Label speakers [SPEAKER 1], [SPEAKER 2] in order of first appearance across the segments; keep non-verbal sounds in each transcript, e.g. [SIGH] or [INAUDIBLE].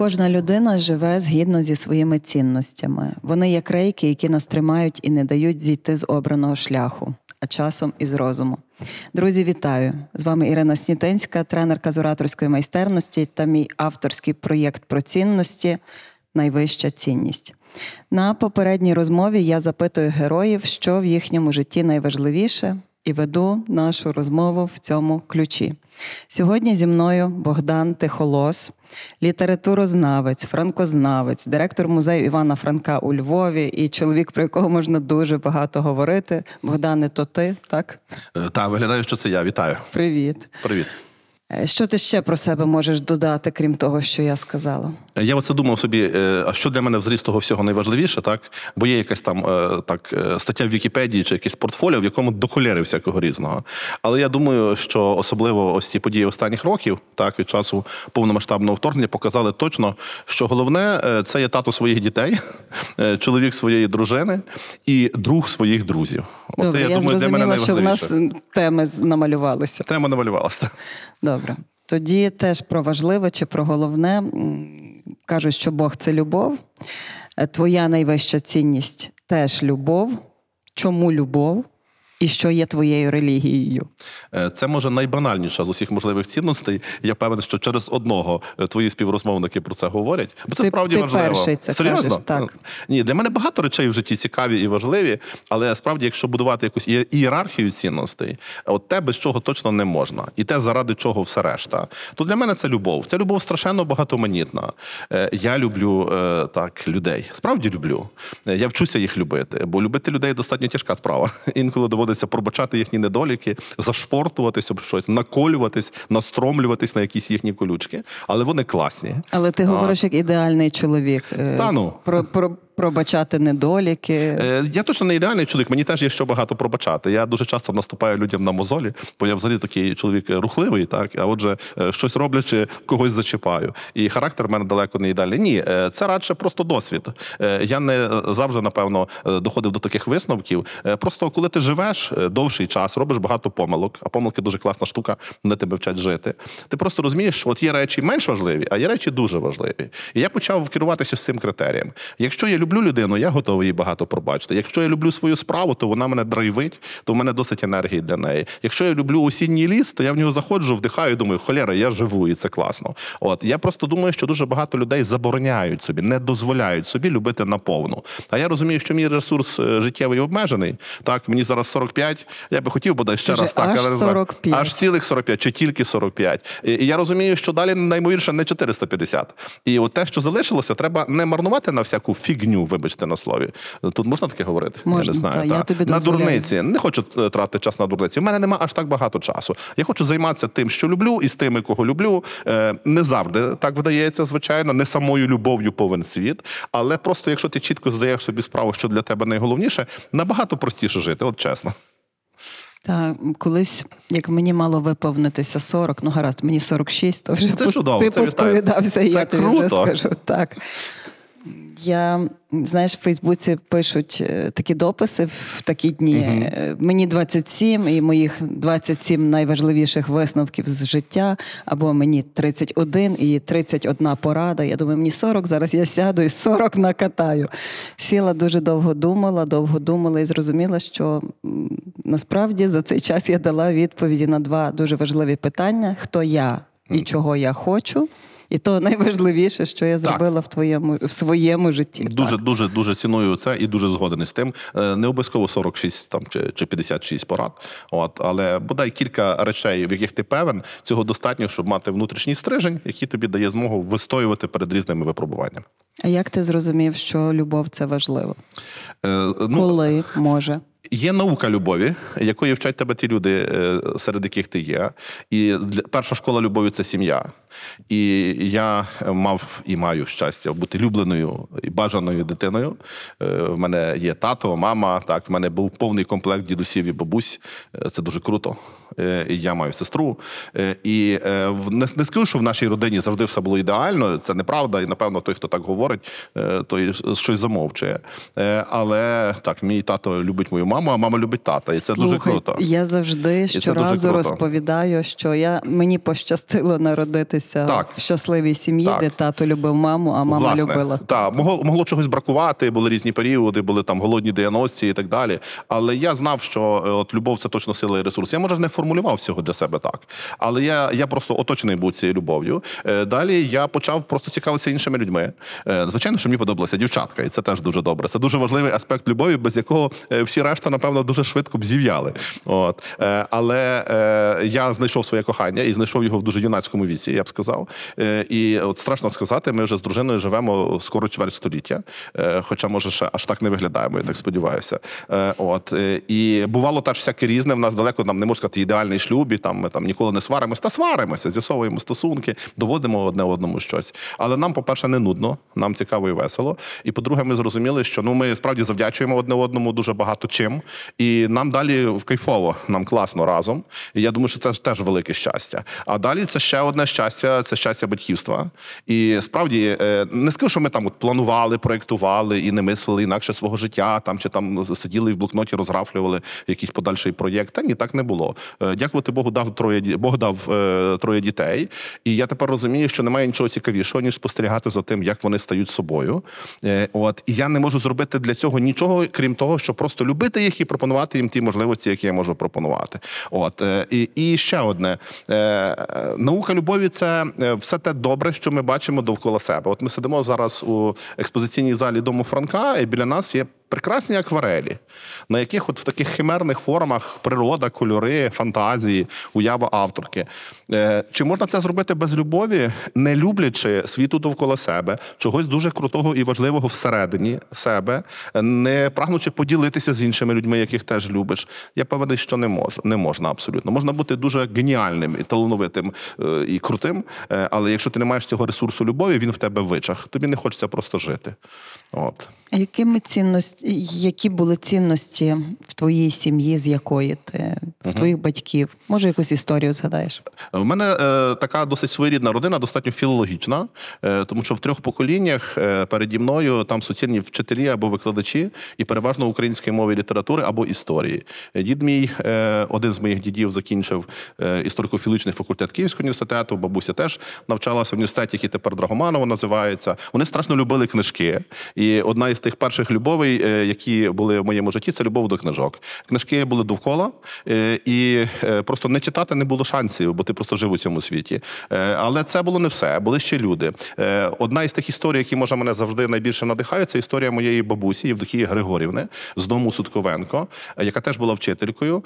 [SPEAKER 1] Кожна людина живе згідно зі своїми цінностями. Вони як рейки, які нас тримають і не дають зійти з обраного шляху, а часом із розуму. Друзі, вітаю! З вами Ірина Снітинська, тренерка з ораторської майстерності та мій авторський проєкт про цінності Найвища цінність. На попередній розмові я запитую героїв, що в їхньому житті найважливіше, і веду нашу розмову в цьому ключі. Сьогодні зі мною Богдан Тихолос, літературознавець, франкознавець, директор музею Івана Франка у Львові і чоловік, про якого можна дуже багато говорити. Богдане, то ти, так?
[SPEAKER 2] Так, та виглядаю, що це я. Вітаю.
[SPEAKER 1] Привіт.
[SPEAKER 2] Привіт.
[SPEAKER 1] Е, що ти ще про себе можеш додати, крім того, що я сказала?
[SPEAKER 2] Е, я оце думав собі, е, а що для мене взагалі з того всього найважливіше, так? Бо є якась там так стаття в Вікіпедії чи якесь портфоліо, в якому дохоляри всякого різного. Але я думаю, що особливо ось ці події останніх років, так, від часу повномасштабного вторгнення, показали точно, що головне це є тато своїх дітей, [LAUGHS] чоловік своєї дружини і друг своїх друзів.
[SPEAKER 1] Оце Добре, я, я думаю, для мене що в нас теми намалювалися.
[SPEAKER 2] Тема намалювалася.
[SPEAKER 1] Добре. Тоді теж про важливе чи про головне кажуть, що Бог це любов. Е, твоя найвища цінність теж любов. Чому любов? І що є твоєю релігією?
[SPEAKER 2] Е, це може найбанальніша з усіх можливих цінностей. Я певен, що через одного е, твої співрозмовники про це говорять, бо це
[SPEAKER 1] ти,
[SPEAKER 2] справді
[SPEAKER 1] ти
[SPEAKER 2] важливо.
[SPEAKER 1] Перший це
[SPEAKER 2] Серйозно?
[SPEAKER 1] Кажеш, так.
[SPEAKER 2] Ні, для мене багато речей в житті цікаві і важливі, але справді, якщо будувати якусь ієрархію цінностей, от те без чого точно не можна, і те, заради чого все решта, то для мене це любов. Це любов страшенно багатоманітна. Е, я люблю так людей. Справді люблю. Я вчуся їх любити, бо любити людей достатньо тяжка справа. [LAUGHS] Інколи доводиться доводиться пробачати їхні недоліки, зашпортуватись об щось, наколюватись, настромлюватись на якісь їхні колючки, але вони класні.
[SPEAKER 1] Але ти говориш як ідеальний чоловік.
[SPEAKER 2] Е, Та ну.
[SPEAKER 1] Про, про пробачати недоліки.
[SPEAKER 2] Е, Я точно не ідеальний чоловік. Мені теж є що багато пробачати. Я дуже часто наступаю людям на мозолі, бо я взагалі такий чоловік рухливий, так а отже, е, щось роблячи, когось зачіпаю. І характер в мене далеко не ідеальний. Ні, е, це радше просто досвід. Я не завжди, напевно, доходив до таких висновків. Просто коли ти живеш довший час, робиш багато помилок, а помилки дуже класна штука, вони тебе вчать жити. Ти просто розумієш, що от є речі менш важливі, а є речі дуже важливі. І я почав керуватися з цим критерієм. Якщо я люблю людину, я готовий їй багато пробачити. Якщо я люблю свою справу, то вона мене драйвить, то в мене досить енергії для неї. Якщо я люблю осінній ліс, то я в нього заходжу, вдихаю, і думаю, холєра, я живу, і це класно. От я просто думаю, що дуже багато людей забороняють собі, не дозволяють собі любити наповну. А я розумію, що мій ресурс е, життєвий обмежений. Так, мені зараз 45, Я би хотів бодай ще раз так,
[SPEAKER 1] аж але 45.
[SPEAKER 2] аж цілих 45, чи тільки 45. І, і я розумію, що далі наймовірше не 450. І от те, що залишилося, треба не марнувати на всяку фігню фігню, вибачте на слові. Тут можна таке говорити?
[SPEAKER 1] Можна,
[SPEAKER 2] я не знаю.
[SPEAKER 1] Та, я тобі
[SPEAKER 2] на дурниці. Не хочу е, тратити час на дурниці. У мене немає аж так багато часу. Я хочу займатися тим, що люблю, і з тими, кого люблю. Е, не завжди так вдається, звичайно, не самою любов'ю повен світ. Але просто, якщо ти чітко здаєш собі справу, що для тебе найголовніше, набагато простіше жити, от чесно.
[SPEAKER 1] Так, колись, як мені мало виповнитися 40, ну гаразд, мені 46, то вже
[SPEAKER 2] це пос... чудово,
[SPEAKER 1] ти
[SPEAKER 2] це
[SPEAKER 1] посповідався,
[SPEAKER 2] це
[SPEAKER 1] я
[SPEAKER 2] круто.
[SPEAKER 1] тобі вже скажу. Так. Я знаєш, в Фейсбуці пишуть е, такі дописи в такі дні. Uh-huh. Мені 27 і моїх 27 найважливіших висновків з життя, або мені 31 і 31 порада. Я думаю, мені 40, зараз я сяду і 40 накатаю. Сіла дуже довго думала, довго думала і зрозуміла, що насправді за цей час я дала відповіді на два дуже важливі питання: хто я і чого я хочу І то найважливіше, що я зробила в твоєму в своєму житті.
[SPEAKER 2] Дуже,
[SPEAKER 1] так.
[SPEAKER 2] дуже, дуже ціную це і дуже згоден із тим. Е, Не обов'язково 46 там чи, чи 56 порад. От, але бодай кілька речей, в яких ти певен, цього достатньо, щоб мати внутрішній стрижень, який тобі дає змогу вистоювати перед різними випробуваннями.
[SPEAKER 1] А як ти зрозумів, що любов це важливо?
[SPEAKER 2] Е, Ну,
[SPEAKER 1] Коли може?
[SPEAKER 2] Є наука любові, якої вчать тебе ті люди, е, серед яких ти є. І перша школа любові це сім'я. І я мав і маю щастя бути любленою і бажаною дитиною. Е, В мене є тато, мама. Так, в мене був повний комплект дідусів і бабусь. Е, Це дуже круто. Е, І я маю сестру. Е, І е, не, не скажу, що в нашій родині завжди все було ідеально. Це неправда. І напевно, той, хто так говорить, той щось замовчує. Але так, мій тато любить мою маму, а мама любить тата. І це дуже круто.
[SPEAKER 1] Я завжди щоразу розповідаю, що я мені пощастило народитися
[SPEAKER 2] Так.
[SPEAKER 1] в щасливій сім'ї,
[SPEAKER 2] Так.
[SPEAKER 1] де тато любив маму, а мама
[SPEAKER 2] Власне,
[SPEAKER 1] любила.
[SPEAKER 2] Так, могло, могло чогось бракувати, були різні періоди, були там голодні 90-ті і так далі. Але я знав, що от любов це точно сила і ресурс. Я може не формулював всього для себе так. Але я, я просто оточений був цією любов'ю. Е, Далі я почав просто цікавитися іншими людьми. Е, Звичайно, що мені подобалася дівчатка, і це теж дуже добре. Це дуже важливий аспект любові, без якого е, всі решта, напевно, дуже швидко б зів'яли. От. Але я знайшов своє кохання і знайшов його в дуже юнацькому віці, я б сказав. І от страшно сказати, ми вже з дружиною живемо скоро чверть століття. Хоча, може, ще аж так не виглядаємо, я так сподіваюся. От. І бувало теж всяке різне. В нас далеко нам не можна сказати ідеальний шлюб, і там ми там ніколи не сваримося, та сваримося, з'ясовуємо стосунки, доводимо одне одному щось. Але нам, по-перше, не нудно, нам цікаво і весело. І по-друге, ми зрозуміли, що ну ми справді завдячуємо одне одному дуже багато чим. І нам далі в кайфово, нам класно разом. І я думаю, що це теж велике щастя. А далі це ще одне щастя це щастя батьківства. І справді е, не скажу, що ми там от планували, проєктували і не мислили інакше свого життя, там чи там сиділи в блокноті, розграфлювали якийсь подальший проєкт. Та ні, так не було. Е, Дякувати Богу, дав троє Бог дав е, троє дітей. І я тепер розумію, що немає нічого цікавішого, ніж спостерігати за тим, як вони стають собою. Е, От і я не можу зробити для цього нічого, крім того, що просто любити їх і пропонувати їм ті можливості, які я можу пропонувати. От і, і ще одне наука любові це все те добре, що ми бачимо довкола себе. От ми сидимо зараз у експозиційній залі дому Франка, і біля нас є. Прекрасні акварелі, на яких от в таких химерних формах природа, кольори, фантазії, уява авторки. Е, Чи можна це зробити без любові, не люблячи світу довкола себе, чогось дуже крутого і важливого всередині себе, не прагнучи поділитися з іншими людьми, яких теж любиш? Я певний, що не можу. Не можна абсолютно. Можна бути дуже геніальним і талановитим е, і крутим, е, але якщо ти не маєш цього ресурсу любові, він в тебе вичах. Тобі не хочеться просто жити. От.
[SPEAKER 1] А якими цінності, які були цінності в твоїй сім'ї, з якої ти в твоїх батьків? Може, якусь історію згадаєш?
[SPEAKER 2] В мене е, така досить своєрідна родина, достатньо філологічна, е, тому що в трьох поколіннях е, переді мною там суцільні вчителі або викладачі, і переважно української мови літератури або історії. Дід мій, е, один з моїх дідів, закінчив е, історико-філологічний факультет Київського університету. Бабуся теж навчалася в університеті, який тепер Драгоманово називається. Вони страшно любили книжки. І одна із тих перших любовей, е, які були в моєму житті, це любов до книжок. Книжки були довкола, е, і е, просто не читати не було шансів, бо ти просто жив у цьому світі. Але це було не все, були ще люди. Одна із тих історій, які може мене завжди найбільше надихають, це історія моєї бабусі Євдокії Григорівни з дому Судковенко, яка теж була вчителькою,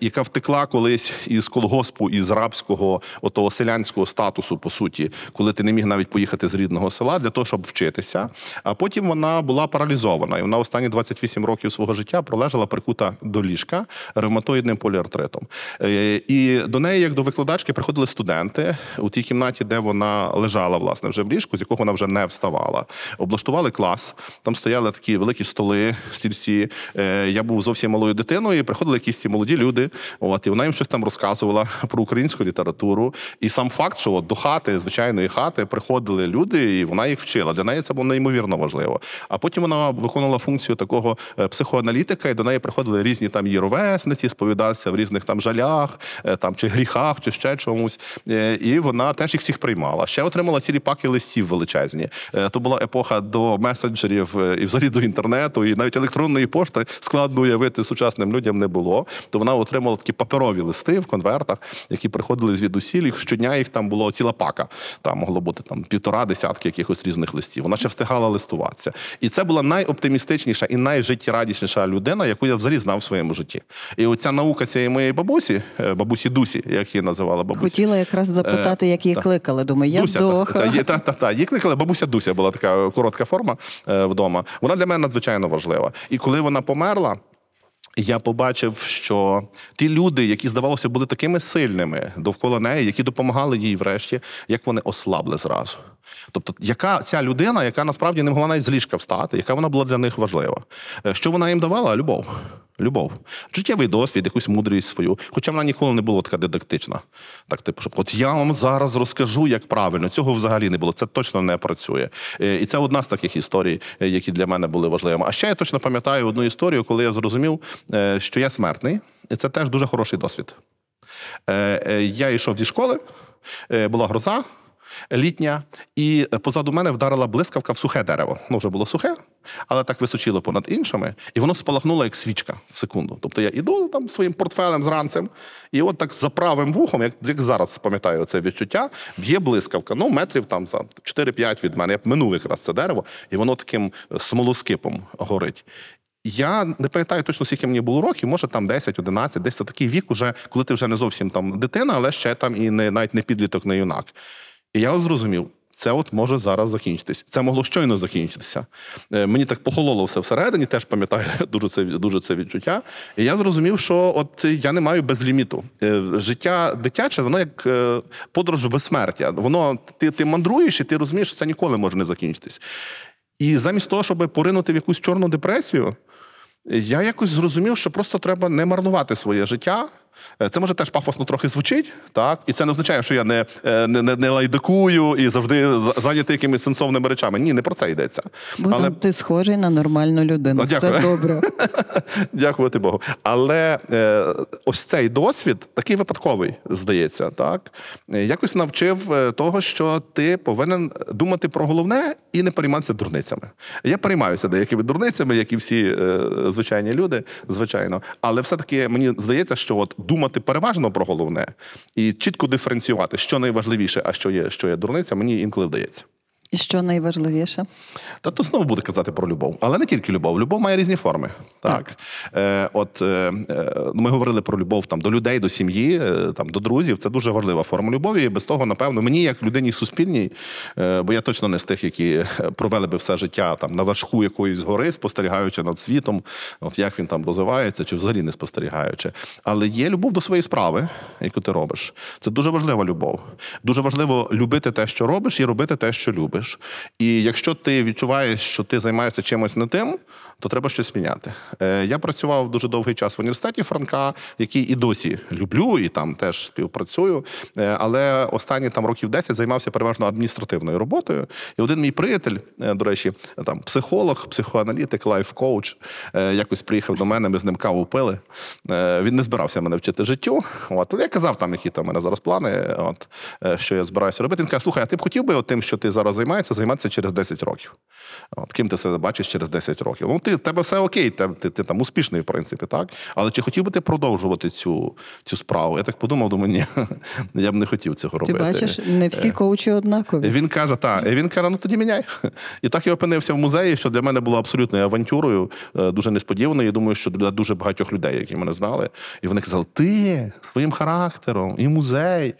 [SPEAKER 2] яка втекла колись із колгоспу, із рабського отого селянського статусу, по суті, коли ти не міг навіть поїхати з рідного села для того, щоб вчитися. А потім вона була паралізована, і вона останні 28 років свого життя пролежала прикута до ліжка ревматоїдним поліартритом. Е, І до неї, як до викладачки, приходили студенти у тій кімнаті, де вона лежала, власне, вже в ліжку, з якого вона вже не вставала. Облаштували клас, там стояли такі великі столи, стільці. Е, Я був зовсім малою дитиною, і приходили якісь ці молоді люди. От, і вона їм щось там розказувала про українську літературу. І сам факт, що от до хати, звичайної хати, приходили люди, і вона їх вчила. Для неї це було неймовірно важливо. А потім вона виконувала функцію. такого е, психоаналітика, і до неї приходили різні там її ровесниці, сповідатися в різних там жалях, е, там чи гріхах, чи ще чомусь. Е, І вона теж їх всіх приймала. Ще отримала цілі паки листів величезні. То була епоха до месенджерів і взагалі до інтернету, і навіть електронної пошти складно уявити сучасним людям не було. То вона отримала такі паперові листи в конвертах, які приходили звідусіль. Їх щодня їх там було ціла пака. Там могло бути там півтора десятки якихось різних листів. Вона ще встигала листуватися. І це була найоптимістичніша і найжиттєрадісніша людина, яку я взагалі знав в своєму житті. І оця наука цієї моєї бабусі, е, бабусі Дусі, як її називала бабуся.
[SPEAKER 1] Хотіла якраз запитати, як її
[SPEAKER 2] та.
[SPEAKER 1] кликали. Думаю, я вдоха.
[SPEAKER 2] та, та, та, та. Її кликали бабуся Дуся, була така коротка форма е, вдома. Вона для мене надзвичайно важлива. І коли вона померла. Я побачив, що ті люди, які здавалося, були такими сильними довкола неї, які допомагали їй врешті, як вони ослабли зразу. Тобто, яка ця людина, яка насправді не могла навіть з ліжка встати, яка вона була для них важлива? Е, Що вона їм давала? Любов. Любов. Життєвий досвід, якусь мудрість свою. Хоча вона ніколи не була така дидактична. Так, типу, щоб от я вам зараз розкажу, як правильно. Цього взагалі не було. Це точно не працює. Е, І це одна з таких історій, е, які для мене були важливими. А ще я точно пам'ятаю одну історію, коли я зрозумів, е, що я смертний, і це теж дуже хороший досвід. Я йшов зі школи, була гроза літня, і позаду мене вдарила блискавка в сухе дерево. Воно вже було сухе, але так височило понад іншими, і воно спалахнуло як свічка в секунду. Тобто я іду там своїм портфелем зранцем, і от так за правим вухом, як, як зараз пам'ятаю це відчуття, б'є блискавка. Ну, метрів там за 4-5 від мене. Я минув якраз це дерево, і воно таким е, смолоскипом горить. Я не пам'ятаю точно, скільки мені було років, може там 10, 11, десь це такий вік, уже, коли ти вже не зовсім там дитина, але ще там і не навіть не підліток, не юнак. І я зрозумів. Це от може зараз закінчитись. Це могло щойно закінчитися. Е, Мені так похололо все всередині, теж пам'ятаю [LAUGHS] дуже це, дуже це відчуття. І я зрозумів, що от я не маю безліміту. Е, Життя дитяче, воно як е, подорож безсмертя. Воно ти, ти мандруєш, і ти розумієш, що це ніколи може не закінчитись. І замість того, щоб поринути в якусь чорну депресію, я якось зрозумів, що просто треба не марнувати своє життя. Е, Це може теж пафосно трохи звучить, так? І це не означає, що я не, е, не, не, не лайдакую і завжди зайнятий якимись сенсовними речами. Ні, не про це йдеться.
[SPEAKER 1] Богдан,
[SPEAKER 2] Але
[SPEAKER 1] ти схожий на нормальну людину.
[SPEAKER 2] Ну,
[SPEAKER 1] Все
[SPEAKER 2] дякую.
[SPEAKER 1] добре. [LAUGHS]
[SPEAKER 2] Дякувати Богу. Але е, ось цей досвід такий випадковий, здається, так якось навчив того, що ти повинен думати про головне і не перейматися дурницями. Я переймаюся деякими дурницями, як і всі е, звичайні люди, звичайно. Але все-таки мені здається, що от думати переважно про головне і чітко диференціювати, що найважливіше, а що є, що є дурниця, мені інколи вдається.
[SPEAKER 1] І що найважливіше?
[SPEAKER 2] Та то знову буде казати про любов, але не тільки любов. Любов має різні форми. Так, Е, от е, е, ми говорили про любов там до людей, до сім'ї, е, там до друзів. Це дуже важлива форма любові. І без того, напевно, мені як людині суспільній, е, бо я точно не з тих, які е, провели би все життя там на вершку якоїсь гори, спостерігаючи над світом, от як він там розвивається, чи взагалі не спостерігаючи. Але є любов до своєї справи, яку ти робиш. Це дуже важлива любов. Дуже важливо любити те, що робиш, і робити те, що любиш. І якщо ти відчуваєш, що ти займаєшся чимось не тим, то треба щось міняти. Е, Я працював дуже довгий час в університеті Франка, який і досі люблю, і там теж співпрацюю. Е, Але останні там років 10 займався переважно адміністративною роботою. І один мій приятель, е, до речі, там психолог, психоаналітик, лайф-коуч, е, якось приїхав до мене, ми з ним каву пили. Е, Він не збирався мене вчити життю. От я казав там, які там у мене зараз плани, от е, що я збираюся робити. Він каже: слухай, а ти б хотів би тим, що ти зараз займаєшся, займатися через 10 років. От ким ти себе бачиш через 10 років? Ну, ти в тебе все окей, ти, ти, ти там успішний, в принципі, так. Але чи хотів би ти продовжувати цю, цю справу? Я так подумав, думаю, ні, [LAUGHS] я б не хотів цього робити.
[SPEAKER 1] Ти бачиш, не всі коучі однакові.
[SPEAKER 2] Він каже, так. Він каже, ну тоді міняй. І так я опинився в музеї, що для мене було абсолютною авантюрою, е, дуже несподіваною. Я думаю, що для дуже багатьох людей, які мене знали. І вони казали: ти своїм характером і музей.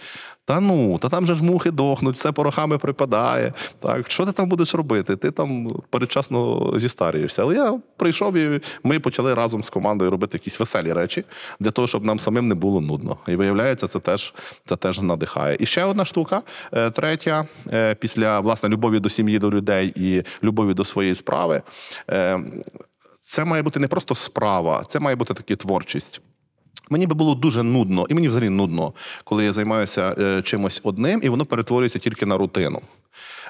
[SPEAKER 2] Та ну, та там же ж мухи дохнуть, все порохами припадає. Так, що ти там будеш робити? Ти там передчасно зістарюєшся. Але я прийшов і ми почали разом з командою робити якісь веселі речі для того, щоб нам самим не було нудно. І виявляється, це теж це теж надихає. І ще одна штука, е, третя, е, після власне любові до сім'ї, до людей і любові до своєї справи. е, Це має бути не просто справа, це має бути таки творчість. Мені би було дуже нудно, і мені взагалі нудно, коли я займаюся е, чимось одним, і воно перетворюється тільки на рутину.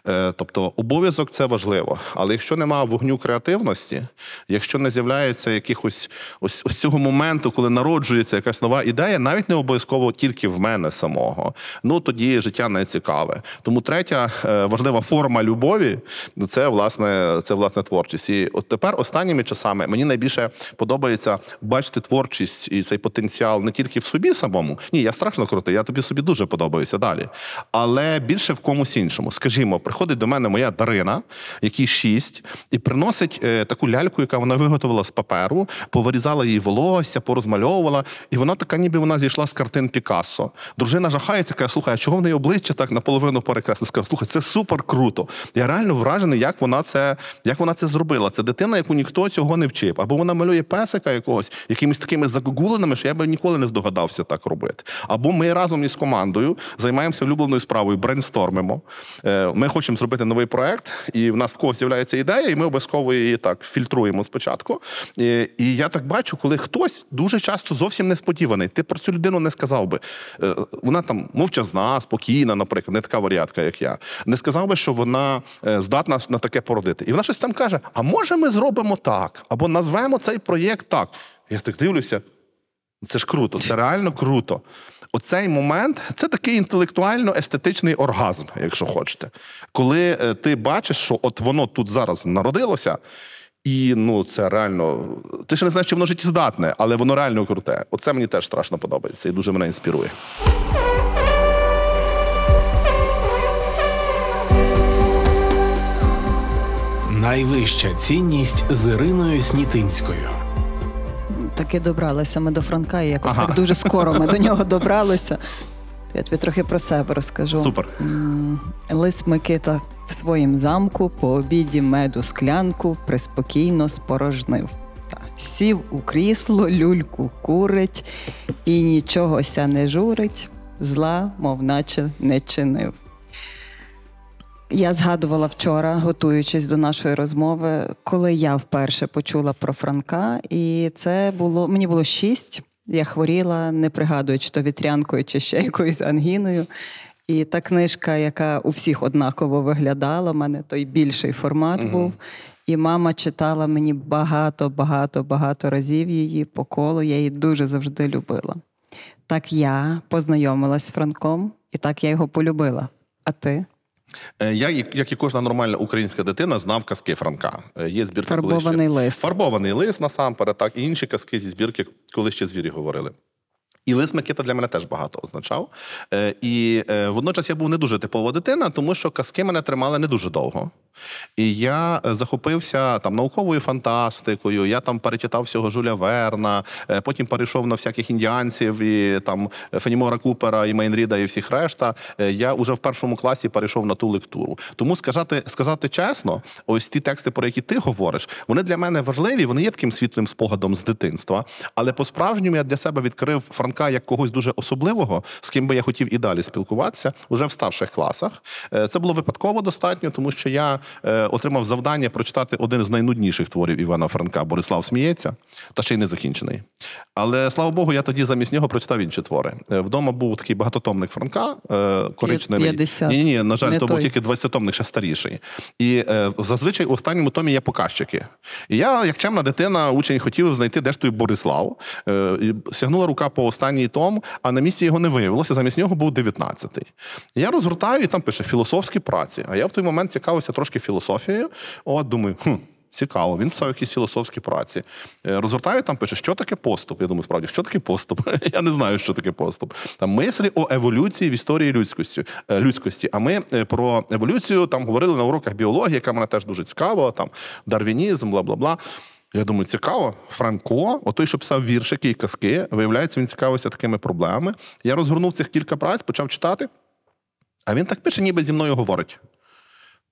[SPEAKER 2] Е, Тобто обов'язок це важливо. Але якщо немає вогню креативності, якщо не з'являється якихось ось, ось цього моменту, коли народжується якась нова ідея, навіть не обов'язково тільки в мене самого, ну тоді життя не цікаве. Тому третя е, важлива форма любові це власне, це власне творчість. І от тепер останніми часами мені найбільше подобається бачити творчість і цей потенціал не тільки в собі самому. Ні, я страшно крутий, я тобі собі дуже подобаюся далі. Але більше в комусь іншому. Скажімо, приходить до мене моя Дарина, якій шість, і приносить е, таку ляльку, яка вона виготовила з паперу, повирізала її волосся, порозмальовувала, і вона така, ніби вона зійшла з картин Пікассо. Дружина жахається, каже, слухай, а чого в неї обличчя так наполовину перекреслено? Скаже, слухай, це супер круто. Я реально вражений, як вона це, як вона це зробила. Це дитина, яку ніхто цього не вчив. Або вона малює песика якогось, якимись такими загугуленими, що я би ніколи не здогадався так робити. Або ми разом із командою займаємося улюбленою справою, брейнстормимо. Е, Ми хочемо зробити новий проект, і в нас в когось з'являється ідея, і ми обов'язково її так фільтруємо спочатку. І, і я так бачу, коли хтось дуже часто зовсім несподіваний. Ти про цю людину не сказав би. Е, Вона там мовчазна, спокійна, наприклад, не така варіатка, як я. Не сказав би, що вона е, здатна на таке породити. І вона щось там каже: а може ми зробимо так? Або назвемо цей проєкт так. Я так дивлюся. Це ж круто, це реально круто. Оцей момент це такий інтелектуально-естетичний оргазм, якщо хочете. Коли е, ти бачиш, що от воно тут зараз народилося, і ну це реально. Ти ще не знаєш, чи воно життєздатне, але воно реально круте. Оце мені теж страшно подобається і дуже мене інспірує.
[SPEAKER 3] Найвища цінність з Іриною Снітинською.
[SPEAKER 1] Таки добралися ми до Франка, і якось
[SPEAKER 2] Ага.
[SPEAKER 1] так дуже скоро ми до нього [LAUGHS] добралися. Я тобі трохи про себе розкажу.
[SPEAKER 2] Супер.
[SPEAKER 1] М, Лис Микита в своїм замку по обіді меду склянку приспокійно спорожнив. Та, Сів у крісло, люльку курить і нічогося не журить, зла, мов наче не чинив. Я згадувала вчора, готуючись до нашої розмови, коли я вперше почула про Франка, і це було мені було шість. Я хворіла, не пригадую, чи то вітрянкою, чи ще якоюсь ангіною. І та книжка, яка у всіх однаково виглядала, у мене той більший формат був. І мама читала мені багато, багато, багато разів її по колу. Я її дуже завжди любила. Так я познайомилась з Франком, і так я його полюбила. А ти?
[SPEAKER 2] Е, Я, як і кожна нормальна українська дитина, знав казки Франка. Е, Є збірки
[SPEAKER 1] Фарбований
[SPEAKER 2] ще...
[SPEAKER 1] лис.
[SPEAKER 2] Фарбований лис насамперед, так, і інші казки зі збірки, коли ще звірі говорили. І лис Микита для мене теж багато означав. Е, і водночас я був не дуже типова дитина, тому що казки мене тримали не дуже довго. І я е, захопився там науковою фантастикою. Я там перечитав всього Жуля Верна, е, потім перейшов на всяких індіанців і там Фенімора Купера і Мейнріда і всіх решта. Е, Я уже в першому класі перейшов на ту лектуру. Тому сказати, сказати чесно, ось ті тексти, про які ти говориш, вони для мене важливі. Вони є таким світлим спогадом з дитинства. Але по-справжньому я для себе відкрив Франка як когось дуже особливого, з ким би я хотів і далі спілкуватися уже в старших класах. Це було випадково достатньо, тому що я отримав завдання прочитати один з найнудніших творів Івана Франка Борислав сміється, та ще й не закінчений. Але слава Богу, я тоді замість нього прочитав інші твори. Е, Вдома був такий багатотомник Франка, е, коричневий.
[SPEAKER 1] 50.
[SPEAKER 2] Ні, ні, на жаль,
[SPEAKER 1] Не
[SPEAKER 2] то був тільки 20-томник, ще старіший. І е, зазвичай у останньому томі є показчики. І я, як чемна дитина, учень хотів знайти, де ж той Борислав. Е, і сягнула рука по останній том, а на місці його не виявилося. Замість нього був 19-й. Я розгортаю, і там пише філософські праці. А я в той момент цікавився трошки філософією. От думаю, хм. Цікаво, він писав якісь філософські праці. Е, Розгортаю, там пише, що таке поступ. Я думаю, справді, що таке поступ? [LAUGHS] Я не знаю, що таке поступ. Там мислі о еволюції в історії людськості. е, людськості. А ми е, про еволюцію там говорили на уроках біології, яка мене теж дуже цікава, там дарвінізм, бла бла бла. Я думаю, цікаво, Франко, отой, що писав віршики і казки, виявляється, він цікавився такими проблемами. Я розгорнув цих кілька праць, почав читати, а він так пише, ніби зі мною говорить.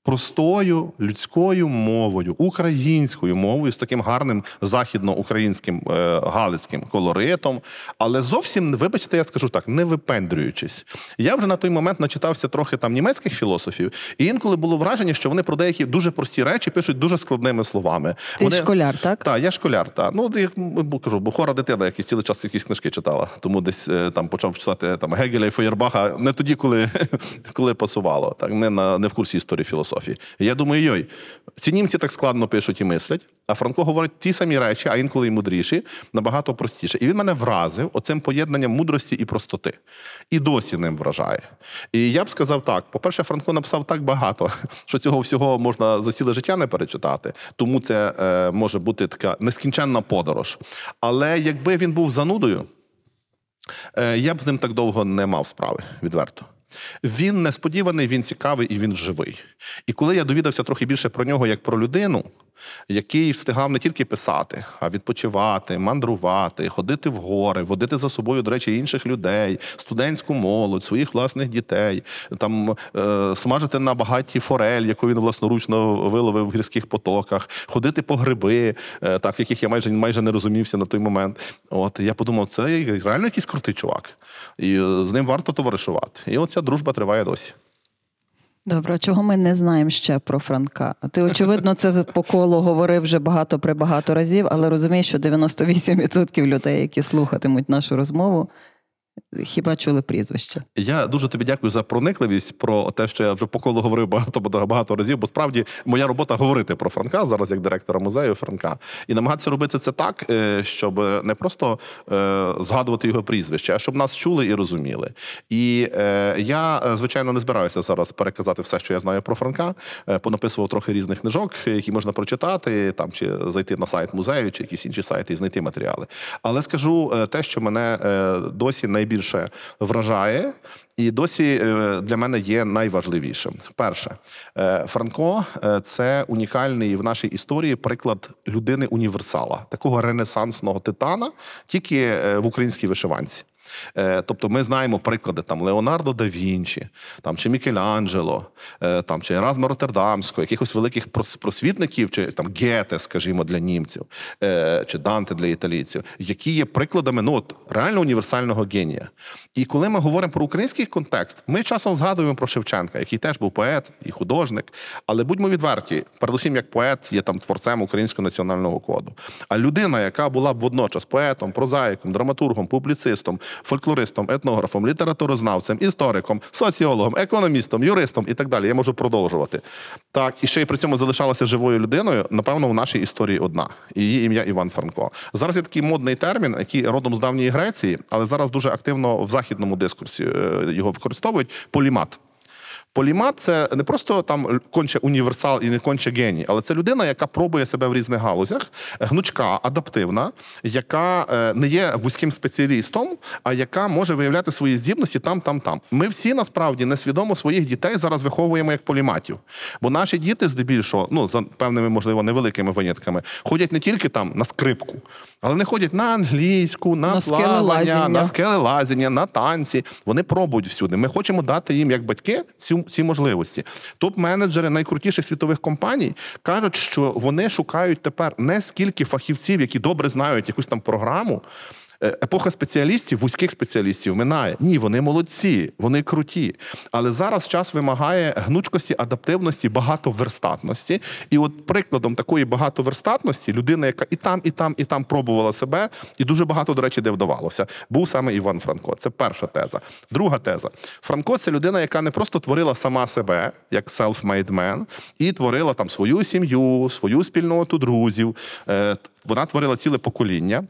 [SPEAKER 2] Простою людською мовою, українською мовою з таким гарним західноукраїнським е, галицьким колоритом, але зовсім, вибачте, я скажу так, не випендрюючись. Я вже на той момент начитався трохи там німецьких філософів, і інколи було враження, що вони про деякі дуже прості речі пишуть дуже складними словами.
[SPEAKER 1] Ти
[SPEAKER 2] вони...
[SPEAKER 1] школяр, так?
[SPEAKER 2] Так, я школяр, так. Ну, я кажу, бо хора дитина, який цілий час якісь книжки читала. Тому десь е, там почав читати там Гегеля і Феєрбаха не тоді, коли, [LAUGHS] коли пасувало, так, не, на, не в курсі історії філософії. І я думаю, йой, ці німці так складно пишуть і мислять, а Франко говорить ті самі речі, а інколи й мудріші, набагато простіше. І він мене вразив оцим поєднанням мудрості і простоти. І досі ним вражає. І я б сказав так: по-перше, Франко написав так багато, [LAUGHS] що цього всього можна за ціле життя не перечитати. Тому це е, може бути така нескінченна подорож. Але якби він був занудою, е, я б з ним так довго не мав справи, відверто. Він несподіваний, він цікавий і він живий. І коли я довідався трохи більше про нього як про людину, який встигав не тільки писати, а відпочивати, мандрувати, ходити в гори, водити за собою, до речі, інших людей, студентську молодь, своїх власних дітей, там е, смажити на багаті форель, яку він власноручно виловив в гірських потоках, ходити по гриби, е, так в яких я майже майже не розумівся на той момент. От я подумав, це реально якийсь крутий чувак, і е, з ним варто товаришувати. І оця дружба триває досі.
[SPEAKER 1] Добре, чого ми не знаємо ще про Франка? Ти, очевидно, це по колу говорив вже багато при багато разів, але розумієш, що 98% людей, які слухатимуть нашу розмову, Хіба чули прізвище?
[SPEAKER 2] Я дуже тобі дякую за проникливість про те, що я вже по колу говорив багато багато разів. Бо справді моя робота говорити про Франка зараз, як директора музею Франка, і намагатися робити це так, е, щоб не просто е, згадувати його прізвище, а щоб нас чули і розуміли. І е, я звичайно не збираюся зараз переказати все, що я знаю про Франка. Понаписував трохи різних книжок, які можна прочитати, там чи зайти на сайт музею, чи якісь інші сайти і знайти матеріали. Але скажу те, що мене досі найбільше найбільше вражає, і досі е, для мене є найважливішим. Перше, е, Франко е, це унікальний в нашій історії приклад людини універсала, такого ренесансного титана, тільки в українській вишиванці. Е, тобто ми знаємо приклади там Леонардо да Вінчі, там чи Мікеланджело, е, там чи Еразма Роттердамського, якихось великих просвітників, чи там Гете, скажімо, для німців, е, чи Данте для італійців, які є прикладами ну, от, реально універсального генія. І коли ми говоримо про український контекст, ми часом згадуємо про Шевченка, який теж був поет і художник. Але будьмо відверті, передусім, як поет є там творцем українського національного коду. А людина, яка була б водночас поетом, прозаїком, драматургом, публіцистом, фольклористом, етнографом, літературознавцем, істориком, соціологом, економістом, юристом і так далі. Я можу продовжувати. Так, і ще й при цьому залишалася живою людиною. Напевно, в нашій історії одна. Її ім'я Іван Франко. Зараз є такий модний термін, який родом з давньої Греції, але зараз дуже активно в західному дискурсі е, його використовують полімат. Полімат це не просто там конче універсал і не конче геній, але це людина, яка пробує себе в різних галузях, гнучка, адаптивна, яка е, не є вузьким спеціалістом, а яка може виявляти свої здібності там, там, там. Ми всі насправді несвідомо своїх дітей зараз виховуємо як поліматів. Бо наші діти, здебільшого, ну за певними, можливо, невеликими винятками, ходять не тільки там на скрипку, але не ходять на англійську, на, на плавання, на скелелазіння, на танці. Вони пробують всюди. Ми хочемо дати їм як батьки ці, ці можливості. Топ-менеджери найкрутіших світових компаній кажуть, що вони шукають тепер не скільки фахівців, які добре знають якусь там програму. Е, епоха спеціалістів, вузьких спеціалістів минає. Ні, вони молодці, вони круті. Але зараз час вимагає гнучкості, адаптивності, багатоверстатності. І от прикладом такої багатоверстатності людина, яка і там, і там, і там пробувала себе, і дуже багато, до речі, де вдавалося, був саме Іван Франко. Це перша теза. Друга теза. Франко це людина, яка не просто творила сама себе, як self-made man, і творила там свою сім'ю, свою спільноту друзів. Е, вона творила ціле покоління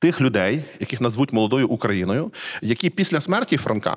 [SPEAKER 2] тих людей, яких назвуть молодою Україною, які після смерті Франка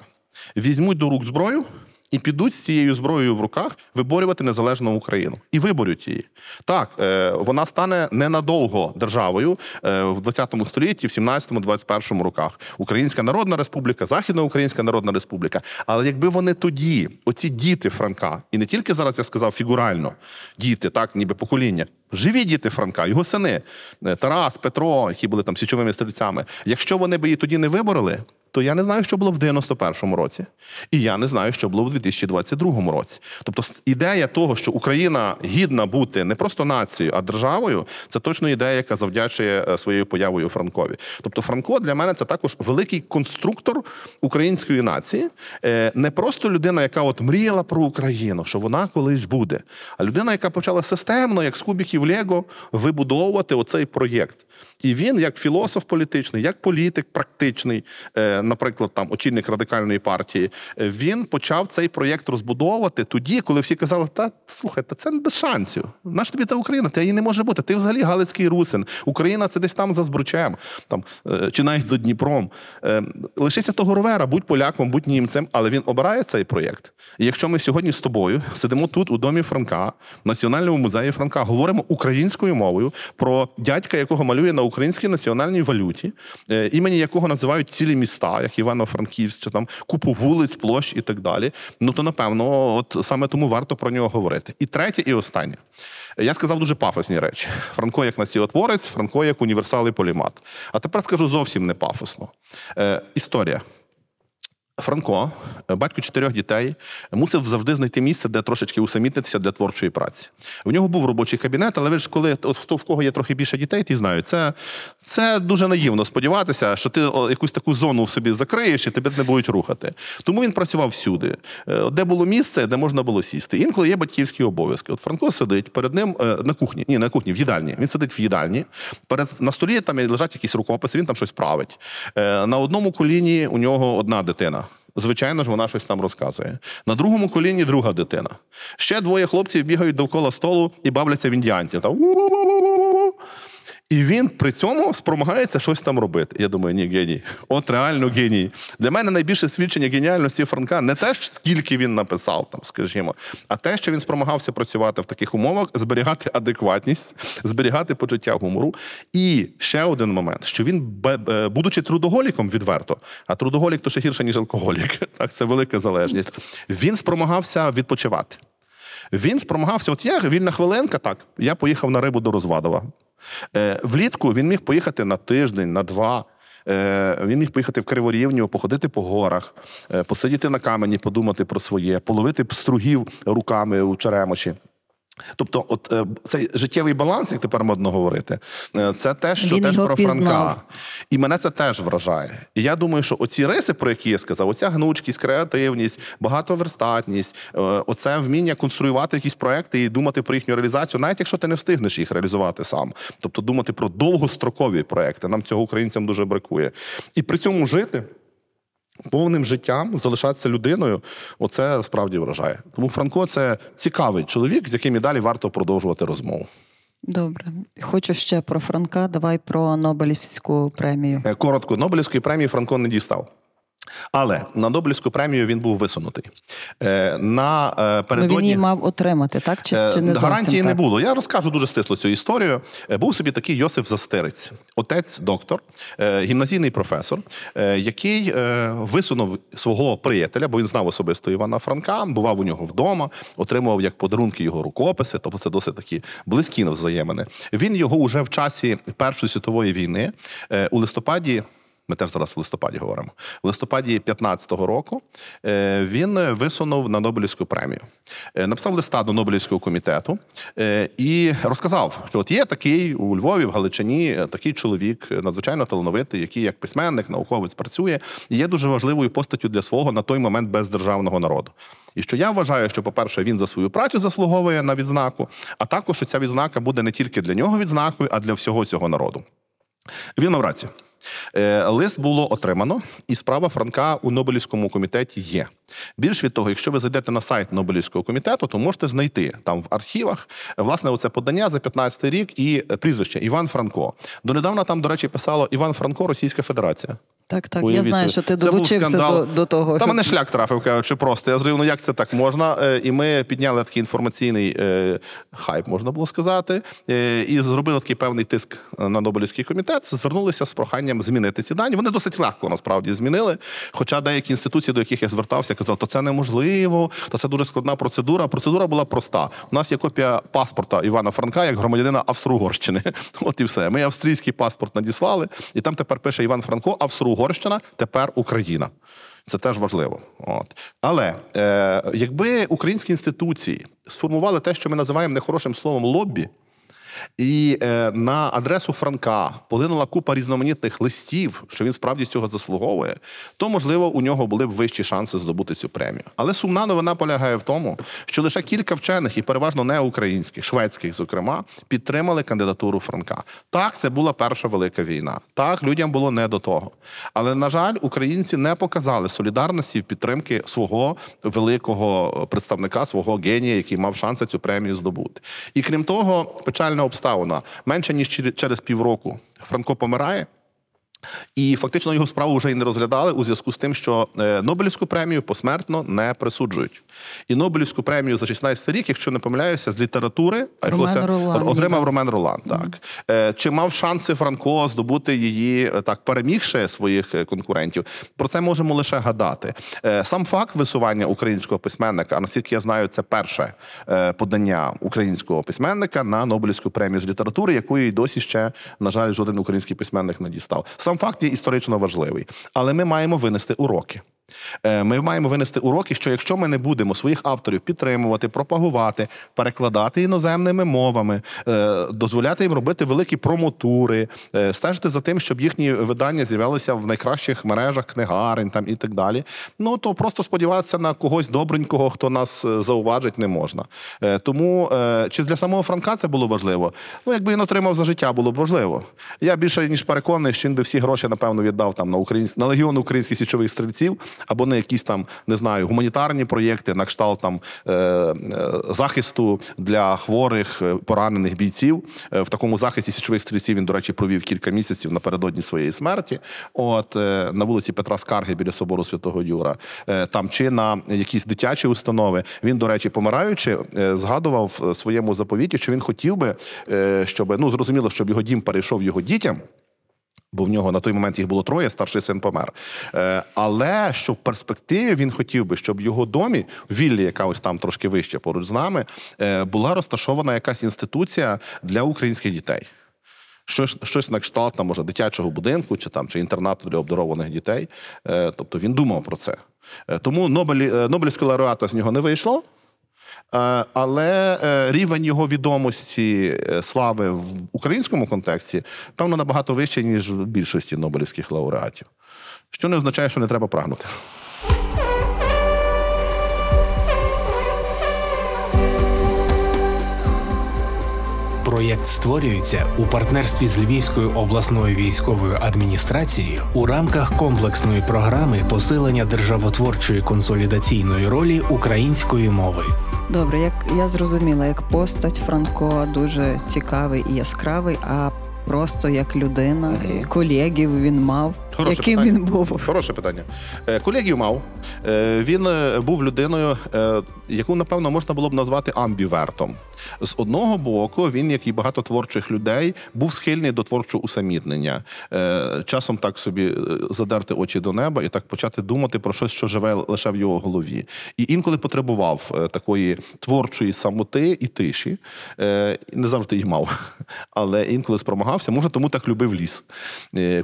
[SPEAKER 2] візьмуть до рук зброю. І підуть з цією зброєю в руках виборювати незалежну Україну і виборють її. Так, е, вона стане ненадовго державою е, в 20 столітті, в 17-21 роках. Українська Народна Республіка, Західна Українська Народна Республіка. Але якби вони тоді, оці діти Франка, і не тільки зараз я сказав фігурально, діти, так, ніби покоління, Живі діти Франка, його сини, е, Тарас, Петро, які були там січовими стрільцями. Якщо вони б її тоді не вибороли, то я не знаю, що було в 91-му році, і я не знаю, що було в 2022 році. Тобто, ідея того, що Україна гідна бути не просто нацією, а державою, це точно ідея, яка завдячує е, своєю появою Франкові. Тобто, Франко для мене це також великий конструктор української нації, Е, не просто людина, яка от мріяла про Україну, що вона колись буде, а людина, яка почала системно, як з кубіків Лего, вибудовувати оцей проєкт. І він, як філософ політичний, як політик практичний, е, наприклад, там очільник радикальної партії, е, він почав цей проєкт розбудовувати тоді, коли всі казали: та слухай, та це не без шансів. Наш тобі та Україна, та її не може бути. Ти взагалі Галицький русин. Україна це десь там за Збручем, там е, чи навіть за Дніпром. Е, Лишися того ровера, будь поляком, будь німцем, але він обирає цей проєкт. І якщо ми сьогодні з тобою сидимо тут, у домі Франка, в Національному музеї Франка, говоримо українською мовою про дядька, якого малює на українській національній валюті, імені якого називають цілі міста, як Івано-Франківськ, чи там купу вулиць, площ і так далі. Ну то напевно, от саме тому варто про нього говорити. І третє, і останнє. Я сказав дуже пафосні речі. Франко як націотворець, Франко як універсал і полімат. А тепер скажу зовсім не пафосно. Е, історія. Франко, е, батько чотирьох дітей, мусив завжди знайти місце, де трошечки усамітнитися для творчої праці. В нього був робочий кабінет, але ви ж коли от хто в кого є трохи більше дітей, ті знають, це, це дуже наївно сподіватися, що ти якусь таку зону в собі закриєш і тебе не будуть рухати. Тому він працював всюди, Е, де було місце, де можна було сісти. Інколи є батьківські обов'язки. От Франко сидить перед ним е, на кухні, ні, на кухні, в їдальні. Він сидить в їдальні. Перед на столі там лежать якісь рукописи, він там щось править. На одному коліні у нього одна дитина. Звичайно ж, вона щось там розказує. На другому коліні друга дитина. Ще двоє хлопців бігають довкола столу і бавляться в індіанці. «у-у-у-у-у-у». І він при цьому спромагається щось там робити. Я думаю, ні, геній. От реально геній. Для мене найбільше свідчення геніальності Франка не те, скільки він написав, там, скажімо, а те, що він спромагався працювати в таких умовах, зберігати адекватність, зберігати почуття гумору. І ще один момент, що він, будучи трудоголіком відверто, а трудоголік то ще гірше, ніж алкоголік. [LAUGHS] Так, це велика залежність. Він спромагався відпочивати. Він спромагався, от я вільна хвилинка, так, я поїхав на рибу до Розвадова. Е, влітку він міг поїхати на тиждень, на два. Е, він міг поїхати в Криворівню, походити по горах, е, посидіти на камені, подумати про своє, половити пстругів руками у Черемоші. Тобто, от е, цей життєвий баланс, як тепер модно говорити, е, це те, що
[SPEAKER 1] Він
[SPEAKER 2] теж про
[SPEAKER 1] пізнав.
[SPEAKER 2] Франка. І мене це теж вражає. І я думаю, що оці риси, про які я сказав, оця гнучкість, креативність, багатоверстатність, е, оце вміння конструювати якісь проекти і думати про їхню реалізацію, навіть якщо ти не встигнеш їх реалізувати сам. Тобто думати про довгострокові проекти. Нам цього українцям дуже бракує. І при цьому жити. Повним життям залишатися людиною, оце справді вражає. Тому Франко це цікавий чоловік, з яким і далі варто продовжувати розмову.
[SPEAKER 1] Добре. Хочу ще про Франка. Давай про Нобелівську премію.
[SPEAKER 2] Е, Коротко, Нобелівської премії Франко не дістав. Але на Нобелівську премію він був висунутий. Е, На е,
[SPEAKER 1] Ну, він
[SPEAKER 2] передодні
[SPEAKER 1] її мав отримати, так? Чи,
[SPEAKER 2] Е,
[SPEAKER 1] чи не зовсім
[SPEAKER 2] гарантії
[SPEAKER 1] так?
[SPEAKER 2] не було. Я розкажу дуже стисло цю історію. Е, Був собі такий Йосиф Застирець, отець, доктор, е, гімназійний професор, е, який е, висунув свого приятеля, бо він знав особисто Івана Франка, бував у нього вдома, отримував як подарунки його рукописи, тобто це досить такі близькі взаємини. Він його уже в часі Першої світової війни е, у листопаді. Ми теж зараз в листопаді говоримо. В листопаді 15-го року е, він висунув на Нобелівську премію. Е, Написав листа до Нобелівського комітету е, і розказав, що от є такий у Львові, в Галичині, такий чоловік, надзвичайно талановитий, який як письменник, науковець працює, і є дуже важливою постаттю для свого на той момент бездержавного народу. І що я вважаю, що, по-перше, він за свою працю заслуговує на відзнаку, а також що ця відзнака буде не тільки для нього відзнакою, а для всього цього народу. Він мав рацію. Е, Лист було отримано, і справа Франка у Нобелівському комітеті є. Більш від того, якщо ви зайдете на сайт Нобелівського комітету, то можете знайти там в архівах власне оце подання за 15 рік і е, прізвище Іван Франко. Донедавна там, до речі, писало Іван Франко, Російська Федерація.
[SPEAKER 1] Так, так. Я знаю, що ти
[SPEAKER 2] Це
[SPEAKER 1] долучився до, до того.
[SPEAKER 2] Та мене шлях трафив, кажучи, просто. Я зрозумів, ну як це так можна. Е, І ми підняли такий інформаційний е, хайп, можна було сказати, і зробили такий певний тиск на Нобелівський комітет. Звернулися з проханням змінити ці дані. Вони досить легко насправді змінили. Хоча деякі інституції, до яких я звертався, казали, то це неможливо, то це дуже складна процедура. Процедура була проста. У нас є копія паспорта Івана Франка як громадянина Австро-Угорщини. [LAUGHS] От і все. Ми австрійський паспорт надіслали, і там тепер пише Іван Франко. Австро-Угорщина, тепер Україна. Це теж важливо. От. Але е, якби українські інституції сформували те, що ми називаємо нехорошим словом лоббі, і е, на адресу Франка полинула купа різноманітних листів, що він справді цього заслуговує, то можливо у нього були б вищі шанси здобути цю премію. Але сумна новина полягає в тому, що лише кілька вчених, і переважно не українських, шведських, зокрема, підтримали кандидатуру Франка. Так, це була перша велика війна. Так, людям було не до того. Але на жаль, українці не показали солідарності в підтримки свого великого представника, свого генія, який мав шанси цю премію здобути. І крім того, печальна обставина менше ніж через- півроку Франко помирає. І фактично його справу вже й не розглядали у зв'язку з тим, що е, Нобелівську премію посмертно не присуджують. І Нобелівську премію за 16 рік, якщо не помиляюся, з літератури
[SPEAKER 1] Ромен
[SPEAKER 2] йшлося-
[SPEAKER 1] Ролан,
[SPEAKER 2] отримав
[SPEAKER 1] да.
[SPEAKER 2] Ромен Ролан. Так Е, чи мав шанси Франко здобути її е, так, перемігши своїх конкурентів? Про це можемо лише гадати. Сам факт висування українського письменника, а наскільки я знаю, це перше подання українського письменника на Нобелівську премію з літератури, якої досі ще, на жаль, жоден український письменник не дістав. Сам факт є історично важливий, але ми маємо винести уроки. Е, Ми маємо винести уроки, що якщо ми не будемо своїх авторів підтримувати, пропагувати, перекладати іноземними мовами, е, дозволяти їм робити великі промотури, е, стежити за тим, щоб їхні видання з'являлися в найкращих мережах книгарень там і так далі. Ну то просто сподіватися на когось добренького, хто нас зауважить, не можна. Тому чи для самого Франка це було важливо? Ну, якби він отримав за життя, було б важливо. Я більше ніж переконаний, що він би всі гроші, напевно, віддав там на українсь... на легіон українських січових стрільців або на якісь там не знаю гуманітарні проєкти, на кшталт там е, е, захисту для хворих е, поранених бійців. Е, в такому захисті січових стрільців він, до речі, провів кілька місяців напередодні своєї смерті. От е, на вулиці Петра Скарги біля собору Святого Юра, е, там чи на якісь дитячі установи. Він, до речі, помираючи, е, згадував в своєму заповіті, що він хотів би, е, щоб ну зрозуміло, щоб його дім перейшов його дітям. Бо в нього на той момент їх було троє, старший син помер. Е, але що в перспективі він хотів би, щоб в його домі, в віллі, яка ось там трошки вище поруч з нами, е, була розташована якась інституція для українських дітей. Щось, щось на кшталт там, може, дитячого будинку чи там чи інтернату для обдарованих дітей. Е, тобто він думав про це. Тому Нобелі, Нобелівського лауреата з нього не вийшло. Е, Але е, рівень його відомості е, слави в українському контексті, певно, набагато вищий, ніж в більшості Нобелівських лауреатів. Що не означає, що не треба прагнути.
[SPEAKER 3] Проєкт створюється у партнерстві з Львівською обласною військовою адміністрацією у рамках комплексної програми посилення державотворчої консолідаційної ролі української мови.
[SPEAKER 1] Добре, як я зрозуміла, як постать Франко дуже цікавий і яскравий, а просто як людина, колегів він мав.
[SPEAKER 2] Хороше
[SPEAKER 1] Яким
[SPEAKER 2] питання.
[SPEAKER 1] він був?
[SPEAKER 2] Хороше питання. Е, Колегію мав. Е, Він е, був людиною, яку, напевно, можна було б назвати амбівертом. З одного боку, він, як і багато творчих людей, був схильний до творчого усамітнення. Часом так собі задерти очі до неба і так почати думати про щось, що живе лише в його голові. І інколи потребував такої творчої самоти і тиші. Не завжди її мав, [LAUGHS] але інколи спромагався. Може, тому так любив ліс,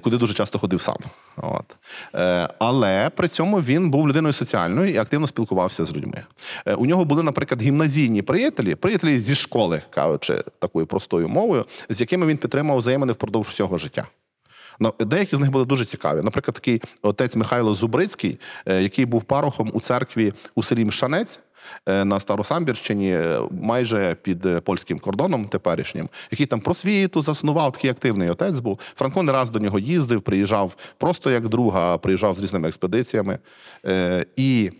[SPEAKER 2] куди дуже часто ходив сам. От. Е, Але при цьому він був людиною соціальною і активно спілкувався з людьми. Е, У нього були, наприклад, гімназійні приятелі, приятелі зі школи, кажучи такою простою мовою, з якими він підтримав взаємини впродовж всього життя. На- Деякі з них були дуже цікаві. Наприклад, такий отець Михайло Зубрицький, е, який був парохом у церкві у селі Мшанець. Е, На Старосамбірщині, е, майже під е, польським кордоном теперішнім, який там просвіту заснував, такий активний отець був. Франко не раз до нього їздив, приїжджав просто як друга, приїжджав з різними експедиціями. І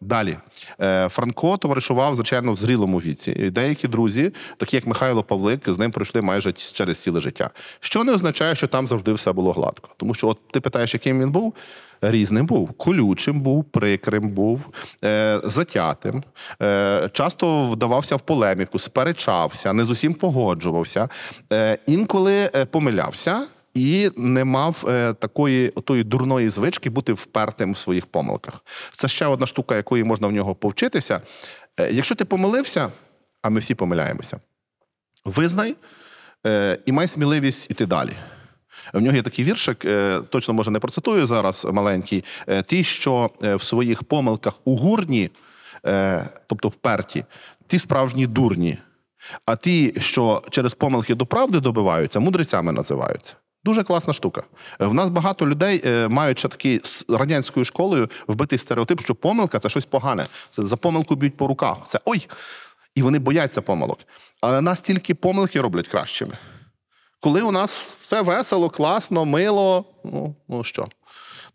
[SPEAKER 2] далі Е, Франко товаришував, звичайно, в зрілому віці. Деякі друзі, такі як Михайло Павлик, з ним пройшли майже через ціле життя. Що не означає, що там завжди все було гладко. Тому що, от ти питаєш, яким він був. Різним був, колючим був, прикрим був, е, затятим, е, часто вдавався в полеміку, сперечався, не з усім погоджувався, е, інколи е, помилявся, і не мав е, такої отої дурної звички бути впертим в своїх помилках. Це ще одна штука, якої можна в нього повчитися. Е, якщо ти помилився, а ми всі помиляємося, визнай е, і май сміливість іти далі. В нього є такий віршик, точно може не процитую зараз маленький. Ті, що в своїх помилках угурні, е, тобто вперті, ті справжні дурні. А ті, що через помилки до правди добиваються, мудрецями називаються. Дуже класна штука. Е, В нас багато людей е, мають ще такий з радянською школою вбитий стереотип, що помилка це щось погане. Це за помилку б'ють по руках. Це ой. І вони бояться помилок. Але нас тільки помилки роблять кращими. Коли у нас все весело, класно, мило, ну, ну що?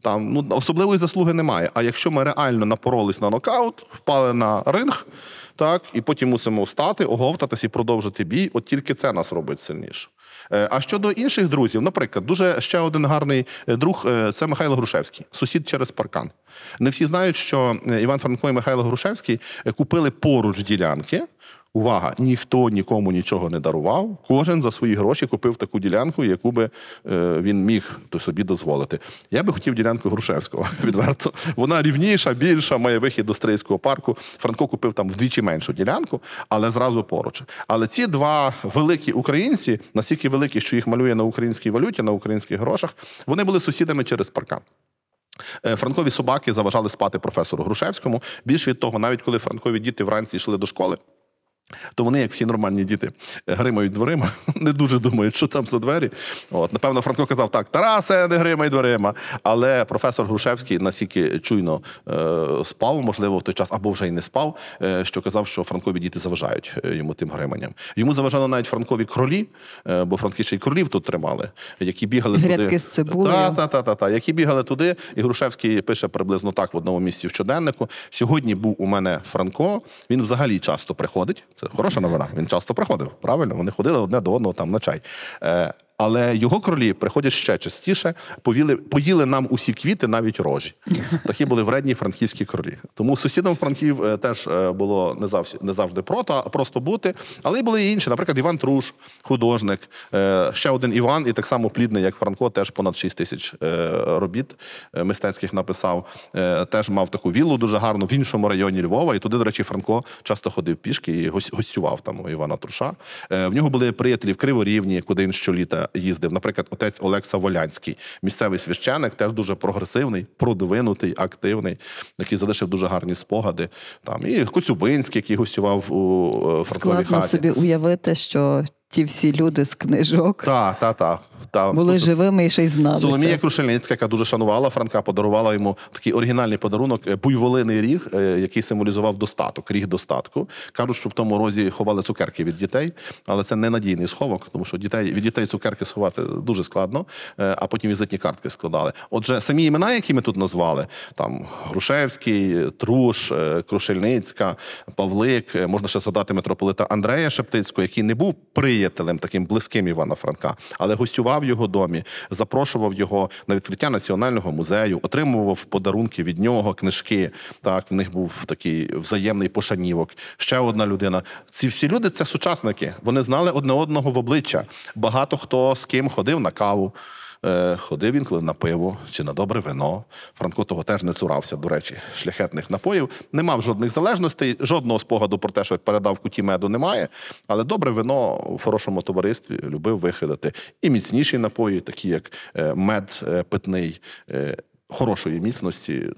[SPEAKER 2] Там ну, особливої заслуги немає. А якщо ми реально напоролись на нокаут, впали на ринг, так, і потім мусимо встати, оговтатись і продовжити бій, от тільки це нас робить сильніше. Е, А щодо інших друзів, наприклад, дуже ще один гарний е, друг е, це Михайло Грушевський, сусід через паркан. Не всі знають, що Іван Франко і Михайло Грушевський купили поруч ділянки. Увага, ніхто нікому нічого не дарував. Кожен за свої гроші купив таку ділянку, яку би е, він міг собі дозволити. Я би хотів ділянку Грушевського. [LAUGHS] Відверто. Вона рівніша, більша, має вихід до Стрийського парку. Франко купив там вдвічі меншу ділянку, але зразу поруч. Але ці два великі українці, настільки великі, що їх малює на українській валюті, на українських грошах, вони були сусідами через паркан. Е, Франкові собаки заважали спати професору Грушевському. Більш від того, навіть коли франкові діти вранці йшли до школи, то вони, як всі нормальні діти, е, гримають дверима, [LAUGHS] не дуже думають, що там за двері. От, напевно, Франко казав так: Тарасе, не гримай дверима. Але професор Грушевський настільки чуйно е, спав, можливо, в той час, або вже й не спав, е, що казав, що франкові діти заважають е, йому тим гриманням. Йому заважали навіть франкові кролі, е, бо франки ще й кролів тут тримали, які бігали
[SPEAKER 1] Грядки
[SPEAKER 2] туди.
[SPEAKER 1] з цибулею.
[SPEAKER 2] Та, та, та, та, та, які бігали туди, і Грушевський пише приблизно так в одному місці в щоденнику. Сьогодні був у мене Франко. Він взагалі часто приходить. Це хороша новина. Він часто приходив. Правильно, вони ходили одне до одного там на чай. Е, але його кролі приходять ще частіше, повіли, поїли нам усі квіти, навіть рожі. [LAUGHS] Такі були вредні франківські кролі. Тому сусідам франків е, теж е, було не завжди, не завжди прото, а просто бути. Але й були і інші. Наприклад, Іван Труш, художник, е, ще один Іван, і так само плідний, як Франко, теж понад 6 тисяч робіт мистецьких написав. Теж мав таку віллу дуже гарну в іншому районі Львова. І туди, до речі, Франко часто ходив пішки і гос- гостював там у Івана Труша. В нього були приятелі в Криворівні, куди він щоліта їздив. Наприклад, отець Олекса Волянський, місцевий священик, теж дуже прогресивний, продвинутий, активний, який залишив дуже гарні спогади. Там і Коцюбинський, який гостював у е,
[SPEAKER 1] Складно
[SPEAKER 2] хаті.
[SPEAKER 1] собі уявити, що ті всі люди з книжок
[SPEAKER 2] Так, так, так. Та,
[SPEAKER 1] були живими і ще й зналися.
[SPEAKER 2] Соломія Крушельницька, яка дуже шанувала Франка, подарувала йому такий оригінальний подарунок е, буйволиний ріг, е, який символізував достаток, ріг достатку. Кажуть, що в тому розі ховали цукерки від дітей, але це ненадійний сховок, тому що дітей від дітей цукерки сховати дуже складно, е, а потім візитні картки складали. Отже, самі імена, які ми тут назвали, там Грушевський, Труш, Крушельницька, Павлик, можна ще згадати митрополита Андрея Шептицького, який не був приятелем таким близьким Івана Франка, але гостював в його домі, запрошував його на відкриття національного музею, отримував подарунки від нього, книжки. Так, в них був такий взаємний пошанівок. Ще одна людина. Ці всі люди це сучасники. Вони знали одне одного в обличчя. Багато хто з ким ходив на каву. Е, Ходив інколи на пиво чи на добре вино. Франко того теж не цурався, до речі, шляхетних напоїв. Не мав жодних залежностей, жодного спогаду про те, що передав куті меду, немає. Але добре вино в хорошому товаристві любив вихилити. І міцніші напої, такі як е, мед е, питний, хорошої міцності.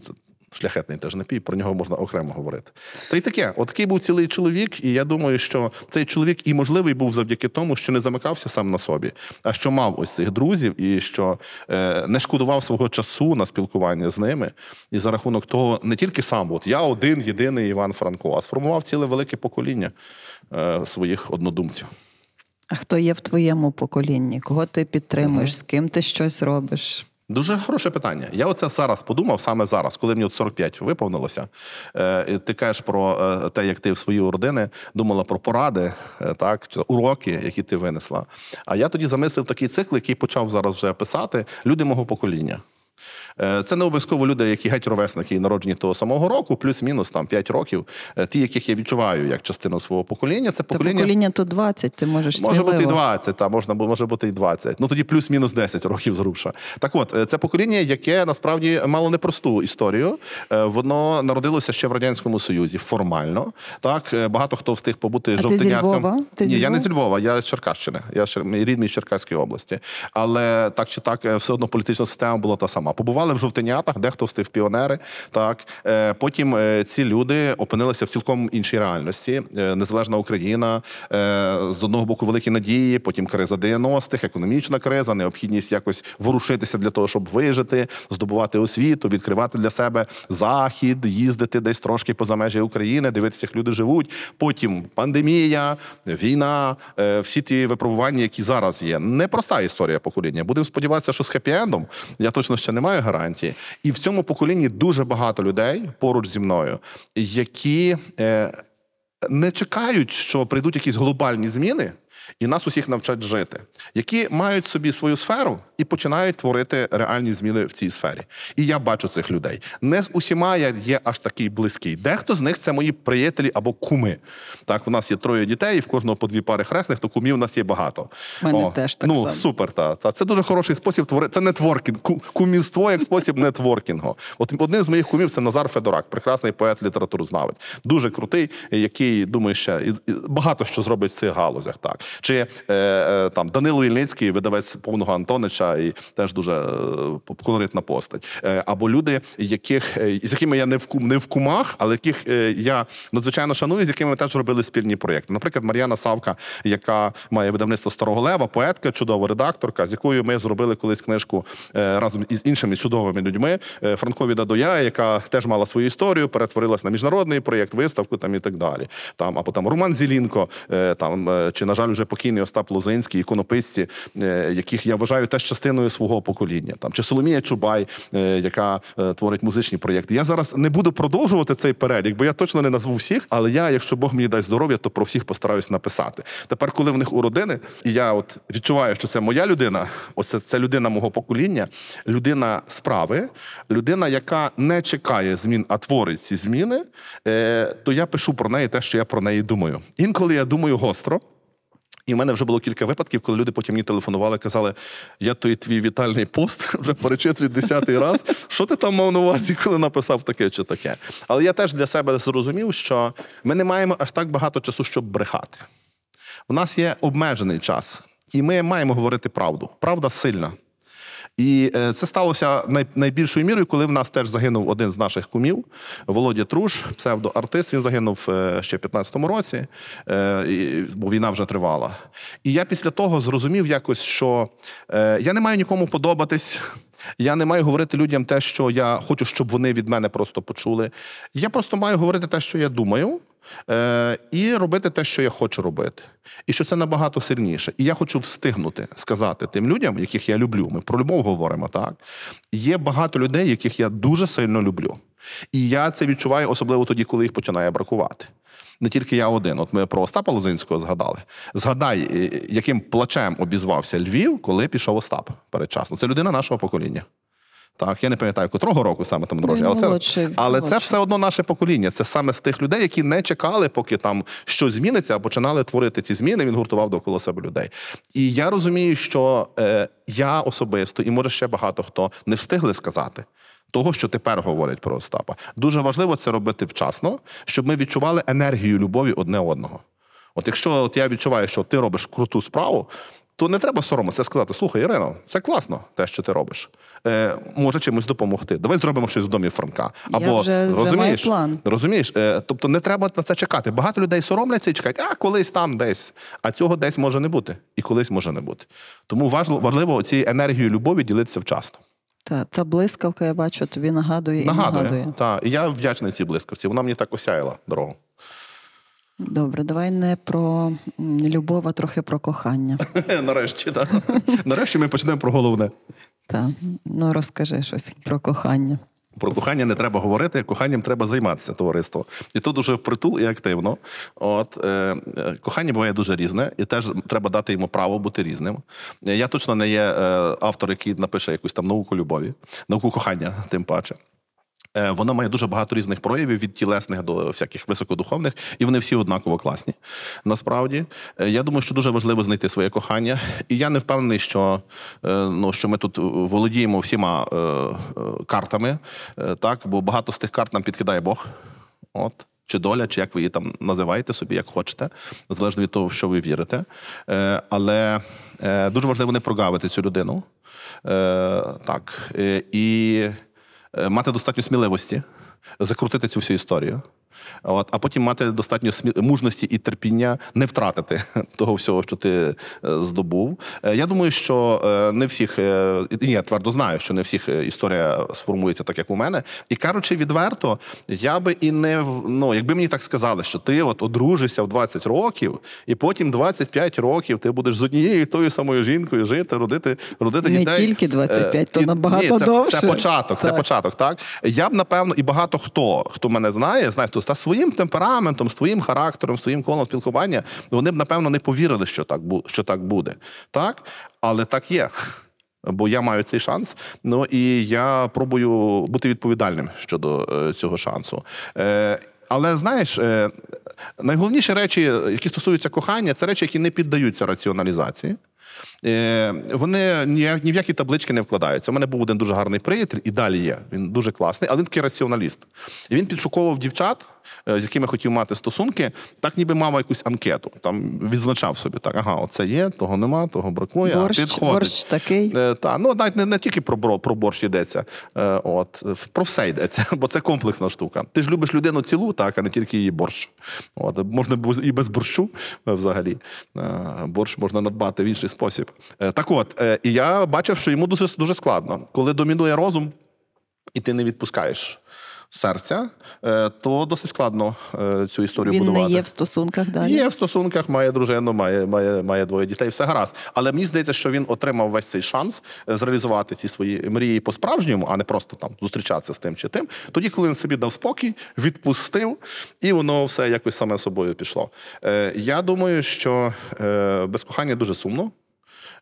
[SPEAKER 2] Шляхетний теж напій, про нього можна окремо говорити. Та й таке, от такий був цілий чоловік, і я думаю, що цей чоловік і можливий був завдяки тому, що не замикався сам на собі, а що мав ось цих друзів, і що е, не шкодував свого часу на спілкування з ними. І за рахунок того, не тільки сам, от я один єдиний Іван Франко, а сформував ціле велике покоління е, своїх однодумців.
[SPEAKER 1] А хто є в твоєму поколінні? Кого ти підтримуєш? З ким ти щось робиш?
[SPEAKER 2] Дуже хороше питання. Я оце зараз подумав, саме зараз, коли мені от 45 виповнилося. Е, ти кажеш про е, те, як ти в свої родини думала про поради, е, так, чи уроки, які ти винесла. А я тоді замислив такий цикл, який почав зараз вже писати люди мого покоління. Е, Це не обов'язково люди, які геть ровесники і народжені того самого року, плюс-мінус там 5 років. Е, Ті, яких я відчуваю як частину свого покоління, це
[SPEAKER 1] Та
[SPEAKER 2] покоління.
[SPEAKER 1] покоління тут 20, ти можеш
[SPEAKER 2] Може бути і 20, та можна може бути і 20. Ну тоді плюс-мінус 10 років зрубша. Так от, е, це покоління, яке насправді мало непросту історію. Воно народилося ще в радянському Союзі формально. Так багато хто встиг побути жовтенятком. Ні, я не зі Львова, я з Черкащини. Я рідний з Черкаської області. Але так чи так, все одно політична система була та сама. Побували в жовтенятах, дехто встиг піонери. Так Е, потім е, ці люди опинилися в цілком іншій реальності. Е, Незалежна Україна з одного боку великі надії, потім криза 90-х, економічна криза, необхідність якось ворушитися для того, щоб вижити, здобувати освіту, відкривати для себе захід, їздити десь трошки поза межі України, дивитися, як люди живуть. Потім пандемія, війна, всі ті випробування, які зараз є. Непроста історія покоління. Будемо сподіватися, що з хеппі-ендом я точно ще не маю гарантії. І в цьому поколінні дуже багато людей поруч зі мною, які е, не чекають, що прийдуть якісь глобальні зміни. І нас усіх навчать жити, які мають собі свою сферу і починають творити реальні зміни в цій сфері. І я бачу цих людей. Не з усіма я є аж такий близький. Дехто з них це мої приятелі або куми. Так, у нас є троє дітей, і в кожного по дві пари хресних, то кумів у нас є багато.
[SPEAKER 1] У мене теж так
[SPEAKER 2] ну,
[SPEAKER 1] само.
[SPEAKER 2] Супер, та, та. Це дуже хороший спосіб творити. Це нетворкінг. Кумівство як спосіб нетворкінгу. От один з моїх кумів це Назар Федорак, прекрасний поет, літературознавець. Дуже крутий, який думаю, ще багато що зробить в цих галузях. Так. Чи е, е, там Данило Ільницький, видавець повного Антонича, і теж дуже е, колоритна постать. Е, або люди, яких, е, з якими я не в, не в кумах, але яких я надзвичайно шаную, з якими ми теж робили спільні проєкти. Наприклад, Мар'яна Савка, яка має видавництво Старого Лева, поетка, чудова редакторка, з якою ми зробили колись книжку разом із іншими чудовими людьми. Франкові Дадоя, яка теж мала свою історію, перетворилась на міжнародний проєкт, виставку там і так далі. Там, а потім Роман Зілінко, там, чи, на жаль, вже покійний Остап Лозинський, іконописці, яких я вважаю теж частиною свого покоління. Там, чи Соломія Чубай, е, яка е, творить музичні проєкти. Я зараз не буду продовжувати цей перелік, бо я точно не назву всіх, але я, якщо Бог мені дасть здоров'я, то про всіх постараюсь написати. Тепер, коли в них у родини, і я от відчуваю, що це моя людина, ось це, це людина мого покоління, людина справи, людина, яка не чекає змін, а творить ці зміни, е, то я пишу про неї те, що я про неї думаю. Інколи я думаю гостро. І в мене вже було кілька випадків, коли люди потім мені телефонували, казали: я той твій вітальний пост [LAUGHS] вже перечитую десятий раз. Що ти там мав на увазі, коли написав таке чи таке? Але я теж для себе зрозумів, що ми не маємо аж так багато часу, щоб брехати. У нас є обмежений час, і ми маємо говорити правду. Правда сильна. І е, це сталося найбільшою мірою, коли в нас теж загинув один з наших кумів, Володя Труш, псевдоартист. Він загинув е, ще в 15-му році, е, бо війна вже тривала. І я після того зрозумів якось, що я не маю нікому подобатись. Я не маю говорити людям те, що я хочу, щоб вони від мене просто почули. Я просто маю говорити те, що я думаю, е, і робити те, що я хочу робити. І що це набагато сильніше. І я хочу встигнути сказати тим людям, яких я люблю. Ми про любов говоримо, так? Є багато людей, яких я дуже сильно люблю. І я це відчуваю, особливо тоді, коли їх починає бракувати. Не тільки я один. От ми про Остапа Лозинського згадали. Згадай, е, яким плачем обізвався Львів, коли пішов Остап передчасно. Це людина нашого покоління. Так, я не пам'ятаю, котрого року саме там народження, але,
[SPEAKER 1] молодший,
[SPEAKER 2] це, але це все одно наше покоління. Це саме з тих людей, які не чекали, поки там щось зміниться, а починали творити ці зміни. Він гуртував довкола себе людей. І я розумію, що е, я особисто, і може ще багато хто не встигли сказати. Того, що тепер говорять про Остапа, дуже важливо це робити вчасно, щоб ми відчували енергію любові одне одного. От якщо от я відчуваю, що ти робиш круту справу, то не треба соромитися сказати: слухай, Ірино, це класно, те, що ти робиш. Е, може чимось допомогти. Давай зробимо щось в домі Франка.
[SPEAKER 1] Я
[SPEAKER 2] Або
[SPEAKER 1] вже- вже
[SPEAKER 2] розумієш,
[SPEAKER 1] план.
[SPEAKER 2] розумієш, е, тобто не треба на це чекати. Багато людей соромляться і чекають, а колись там десь. А цього десь може не бути, і колись може не бути. Тому важливо, важливо цією енергією любові ділитися вчасно.
[SPEAKER 1] Та, ця блискавка, я бачу, тобі нагадує і
[SPEAKER 2] Нагадує.
[SPEAKER 1] нагадує.
[SPEAKER 2] Та, і я вдячний цій блискавці. Вона мені так осяяла дорогу.
[SPEAKER 1] Добре, давай не про любов, а трохи про кохання. [LAUGHS]
[SPEAKER 2] Нарешті, так. Нарешті ми почнемо про головне.
[SPEAKER 1] Та, ну розкажи щось про кохання.
[SPEAKER 2] Про кохання не треба говорити, коханням треба займатися товариство. І то дуже впритул і активно. От е, кохання буває дуже різне, і теж треба дати йому право бути різним. Я точно не є е, автор, який напише якусь там науку любові, науку кохання, тим паче. Е, Вона має дуже багато різних проявів від тілесних до всяких високодуховних, і вони всі однаково класні. Насправді, Е, я думаю, що дуже важливо знайти своє кохання. І я не впевнений, що, е, ну, що ми тут володіємо всіма картами, так, бо багато з тих карт нам підкидає Бог. От. Чи доля, чи як ви її там називаєте собі, як хочете, залежно від того, в що ви вірите. Але дуже важливо не прогавити цю людину. Так. І мати достатньо сміливості закрутити цю всю історію. От, а потім мати достатньо мужності і терпіння не втратити [LAUGHS] того всього, що ти е, здобув. Е, Я думаю, що е, не всіх, е, і я твердо знаю, що не всіх історія сформується так, як у мене. І кажучи відверто, я би і не ну, якби мені так сказали, що ти от одружишся в 20 років, і потім 25 років ти будеш з однією і тою самою жінкою жити, родити, родити
[SPEAKER 1] Не
[SPEAKER 2] дітей.
[SPEAKER 1] тільки 25, то
[SPEAKER 2] і-
[SPEAKER 1] набагато
[SPEAKER 2] ні, це,
[SPEAKER 1] довше.
[SPEAKER 2] Це початок, це початок, так? Я б, напевно, і багато хто, хто мене знає, знає, хто та своїм темпераментом, своїм характером, своїм колом спілкування, вони б, напевно, не повірили, що так, що так буде. Так? Але так є. Бо я маю цей шанс. Ну і я пробую бути відповідальним щодо е, цього шансу. Е, але знаєш, е, найголовніші речі, які стосуються кохання, це речі, які не піддаються раціоналізації. Е, Вони ні, ні в які таблички не вкладаються. У мене був один дуже гарний приятель, і далі є. Він дуже класний, але він такий раціоналіст. І він підшуковував дівчат, е, з якими хотів мати стосунки, так ніби мав якусь анкету. Там відзначав собі так: ага, оце є, того нема, того бракує.
[SPEAKER 1] Борщ,
[SPEAKER 2] а підходить.
[SPEAKER 1] борщ такий.
[SPEAKER 2] Е, та, ну навіть не, не тільки про, про борщ йдеться, от, про все йдеться, [LAUGHS] бо це комплексна штука. Ти ж любиш людину цілу, так, а не тільки її борщ. От, можна і без борщу взагалі. Борщ можна надбати в інший спосіб. Е, так от, е, і я бачив, що йому дуже, дуже складно. Коли домінує розум, і ти не відпускаєш серця, е, то досить складно цю історію
[SPEAKER 1] Він
[SPEAKER 2] будувати.
[SPEAKER 1] не є в стосунках далі.
[SPEAKER 2] Є в стосунках, має дружину, має, має, має двоє дітей, все гаразд. Але мені здається, що він отримав весь цей шанс зреалізувати ці свої мрії по-справжньому, а не просто там зустрічатися з тим чи тим. Тоді, коли він собі дав спокій, відпустив, і воно все якось саме собою пішло. Я думаю, що без кохання дуже сумно.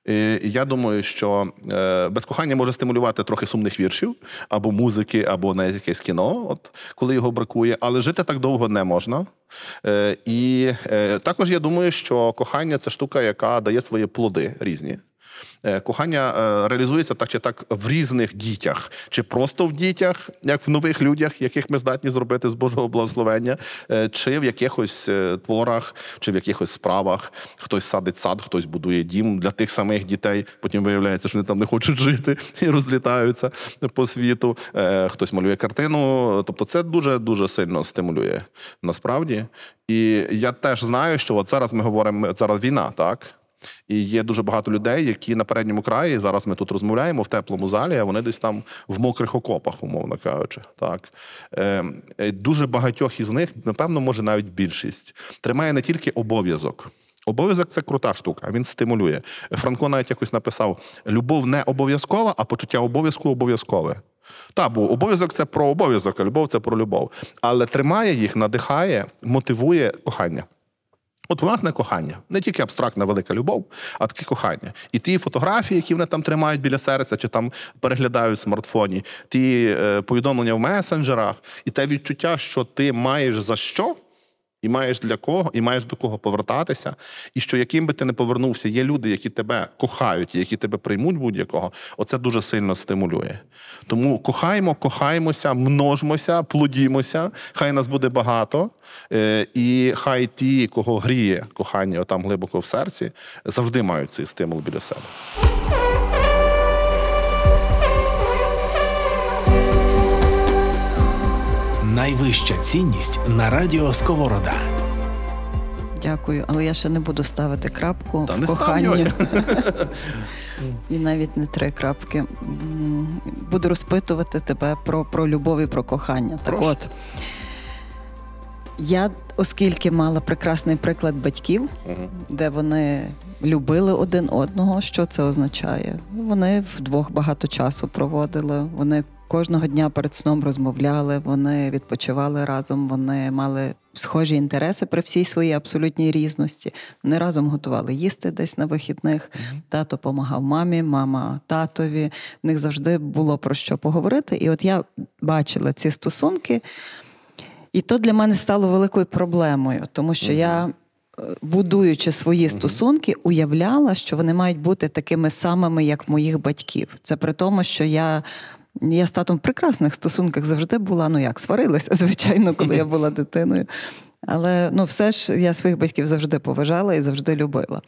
[SPEAKER 2] І я думаю, що е, без кохання може стимулювати трохи сумних віршів, або музики, або навіть якесь кіно, от коли його бракує, але жити так довго не можна. Е, і е, також я думаю, що кохання це штука, яка дає свої плоди різні. Е, Кохання е, реалізується так чи так в різних дітях, чи просто в дітях, як в нових людях, яких ми здатні зробити з Божого благословення, е, чи в якихось творах, чи в якихось справах. Хтось садить сад, хтось будує дім для тих самих дітей. Потім виявляється, що вони там не хочуть жити і розлітаються по світу. Хтось малює картину. Тобто, це дуже дуже сильно стимулює насправді. І я теж знаю, що от зараз ми говоримо зараз війна, так. І є дуже багато людей, які на передньому краї зараз ми тут розмовляємо в теплому залі, а вони десь там в мокрих окопах, умовно кажучи. Так е, е, дуже багатьох із них, напевно, може навіть більшість, тримає не тільки обов'язок. Обов'язок це крута штука, він стимулює. Франко навіть якось написав: любов не обов'язкова, а почуття обов'язку обов'язкове. Та, бо обов'язок це про обов'язок, а любов це про любов. Але тримає їх, надихає, мотивує кохання. От, власне, кохання. Не тільки абстрактна велика любов, а таке кохання. І ті фотографії, які вони там тримають біля серця, чи там переглядають в смартфоні, ті е, повідомлення в месенджерах, і те відчуття, що ти маєш за що. І маєш для кого, і маєш до кого повертатися. І що яким би ти не повернувся, є люди, які тебе кохають, які тебе приймуть будь-якого. Оце дуже сильно стимулює. Тому кохаймо, кохаймося, множмося, плодімося. Хай нас буде багато. Е, І хай ті, кого гріє кохання отам глибоко в серці, завжди мають цей стимул біля себе.
[SPEAKER 3] Найвища цінність на радіо Сковорода.
[SPEAKER 1] Дякую, але я ще не буду ставити крапку
[SPEAKER 2] Та
[SPEAKER 1] в
[SPEAKER 2] не
[SPEAKER 1] коханні. І навіть не три крапки. Буду розпитувати тебе про, про любов і про кохання. Так
[SPEAKER 2] Прошу.
[SPEAKER 1] от. Я, оскільки мала прекрасний приклад батьків,
[SPEAKER 2] Мгм.
[SPEAKER 1] де вони любили один одного, що це означає? Вони вдвох багато часу проводили, вони кожного дня перед сном розмовляли, вони відпочивали разом, вони мали схожі інтереси при всій своїй абсолютній різності. Вони разом готували їсти десь на вихідних. Тато допомагав мамі, мама татові. В них завжди було про що поговорити. І от я бачила ці стосунки, і то для мене стало великою проблемою, тому що я. е, Будуючи свої стосунки, уявляла, що вони мають бути такими самими, як моїх батьків. Це при тому, що я, я з татом в прекрасних стосунках завжди була. Ну як сварилася, [LAUGHS] звичайно, коли я була дитиною. Але ну, все ж я своїх батьків завжди поважала і завжди любила.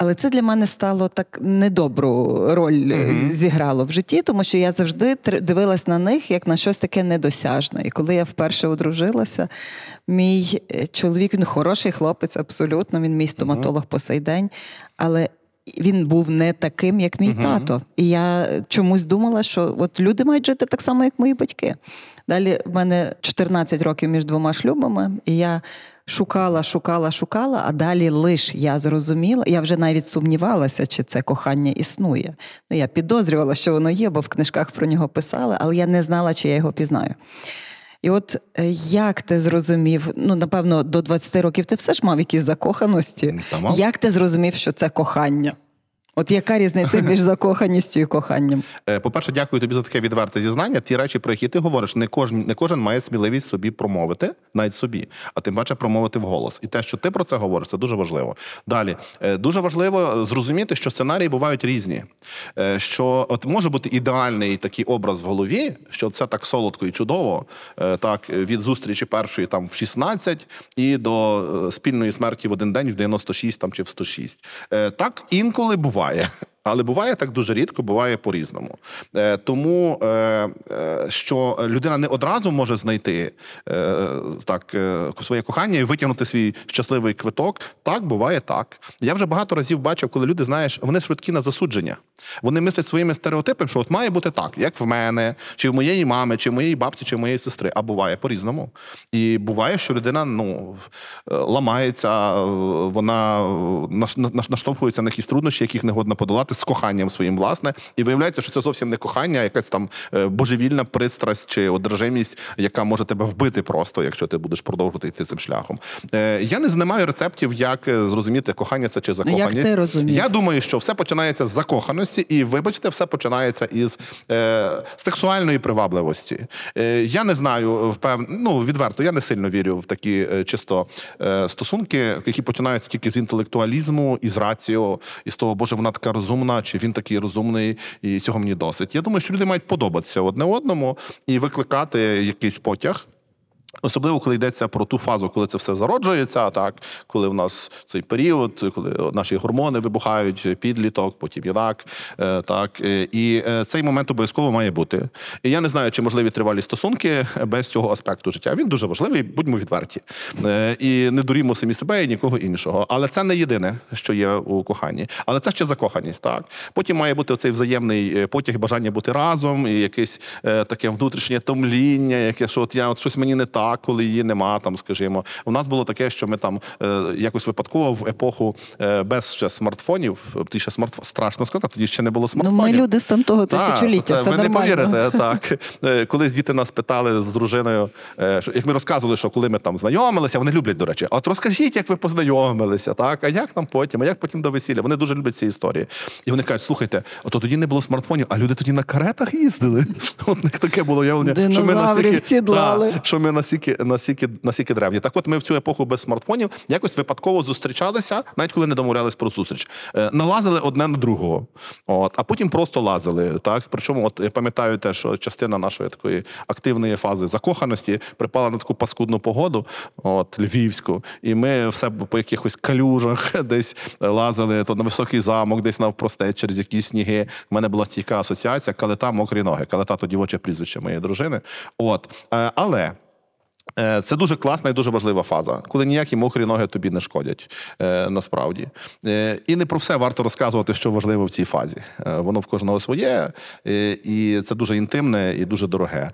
[SPEAKER 1] Але це для мене стало так недобру роль е, зіграло в житті, тому що я завжди дивилась на них як на щось таке недосяжне. І коли я вперше одружилася, мій е, чоловік він хороший хлопець, абсолютно. Він мій стоматолог по сей день, але. Він був не таким, як мій тато. І я чомусь думала, що от люди мають жити так само, як мої батьки. Далі в мене 14 років між двома шлюбами, і я шукала, шукала, шукала, а далі лиш я зрозуміла, я вже навіть сумнівалася, чи це кохання існує. Ну, я підозрювала, що воно є, бо в книжках про нього писали, але я не знала, чи я його пізнаю. І от е, як ти зрозумів, ну напевно, до 20 років ти все ж мав якісь закоханості.
[SPEAKER 2] Та мав.
[SPEAKER 1] Як ти зрозумів, що це кохання? От яка різниця [LAUGHS] між закоханістю і коханням?
[SPEAKER 2] Е, По-перше, дякую тобі за таке відверте зізнання. Ті речі, про які ти говориш, не кожен, не кожен має сміливість собі промовити, навіть собі, а тим паче промовити вголос. І те, що ти про це говориш, це дуже важливо. Далі Е, дуже важливо зрозуміти, що сценарії бувають різні. Е, Що от може бути ідеальний такий образ в голові, що це так солодко і чудово, так від зустрічі першої там в 16 і до спільної смерті в один день в 96 там чи в 106. Е, Так інколи буває. yeah. Але буває так дуже рідко, буває по-різному. Е, тому, е, е, що людина не одразу може знайти е, так, е, своє кохання і витягнути свій щасливий квиток. Так, буває так. Я вже багато разів бачив, коли люди, знаєш, вони швидкі на засудження. Вони мислять своїми стереотипами, що от має бути так, як в мене, чи в моєї мами, чи в моєї бабці, чи в моєї сестри. А буває по-різному. І буває, що людина ну, е, ламається, е, вона наш- наш- наштовхується на якісь труднощі, яких не годно подолати з коханням своїм, власне. І виявляється, що це зовсім не кохання, а якась там е, божевільна пристрасть чи одержимість, яка може тебе вбити просто, якщо ти будеш продовжувати йти цим шляхом. Е, Я не знаю рецептів, як е, зрозуміти, кохання це чи закоханість.
[SPEAKER 1] ти розумів?
[SPEAKER 2] Я думаю, що все починається з закоханості, і вибачте, все починається із е, сексуальної привабливості. Е, я не знаю, впев... ну, відверто, я не сильно вірю в такі е, чисто е, стосунки, які починаються тільки з інтелектуалізму, із раціо, і з того, боже, вона така розумна, чи він такий розумний, і цього мені досить. Я думаю, що люди мають подобатися одне одному і викликати якийсь потяг. Особливо, коли йдеться про ту фазу, коли це все зароджується, так коли в нас цей період, коли наші гормони вибухають, підліток, потім юнак, е, так е, і е, цей момент обов'язково має бути. І я не знаю, чи можливі тривалі стосунки без цього аспекту життя. Він дуже важливий, будьмо відверті. І не дурімо самі себе і нікого іншого. Але це не єдине, що є у коханні. Але це ще закоханість. Так потім має бути цей взаємний потяг, бажання бути разом, і якесь таке внутрішнє томління, яке що от я от щось мені не так, коли її нема. Там, скажімо, у нас було таке, що ми там е, якось випадково в епоху е, без ще смартфонів, тоді ще смартфон страшно сказати, тоді ще не було
[SPEAKER 1] Ну, ми люди з там того тисячоліття,
[SPEAKER 2] це
[SPEAKER 1] все
[SPEAKER 2] ви не повірите, [LAUGHS] так. Е, Колись діти нас питали з дружиною, е, що- як ми розказували, що коли ми там знайомилися, вони люблять, до речі, а от розкажіть, як ви познайомилися, так? А як там потім, а як потім до весілля? Вони дуже люблять ці історії. І вони кажуть, слухайте, ото тоді не було смартфонів, а люди тоді на каретах їздили. [LAUGHS] От них таке було уявлення, що ми настільки,
[SPEAKER 1] сідлали.
[SPEAKER 2] Що ми настільки, настільки, настільки древні. Так от ми в цю епоху без смартфонів якось випадково зустрічалися, навіть коли не домовлялись про зустріч. Е, Налазили одне на другого. От, а потім просто лазили. Так? Причому, от я пам'ятаю те, що частина нашої такої активної фази закоханості припала на таку паскудну погоду, от, львівську, і ми все по якихось калюжах [LAUGHS] десь лазили, то на високий замок, десь навпростець через якісь сніги. У мене була стійка асоціація калета мокрі ноги. Калета то дівоче прізвище моєї дружини. От. Е, Але. Е, Це дуже класна і дуже важлива фаза, коли ніякі мокрі ноги тобі не шкодять е, насправді. Е, І не про все варто розказувати, що важливо в цій фазі. Воно в кожного своє, і це дуже інтимне і дуже дороге.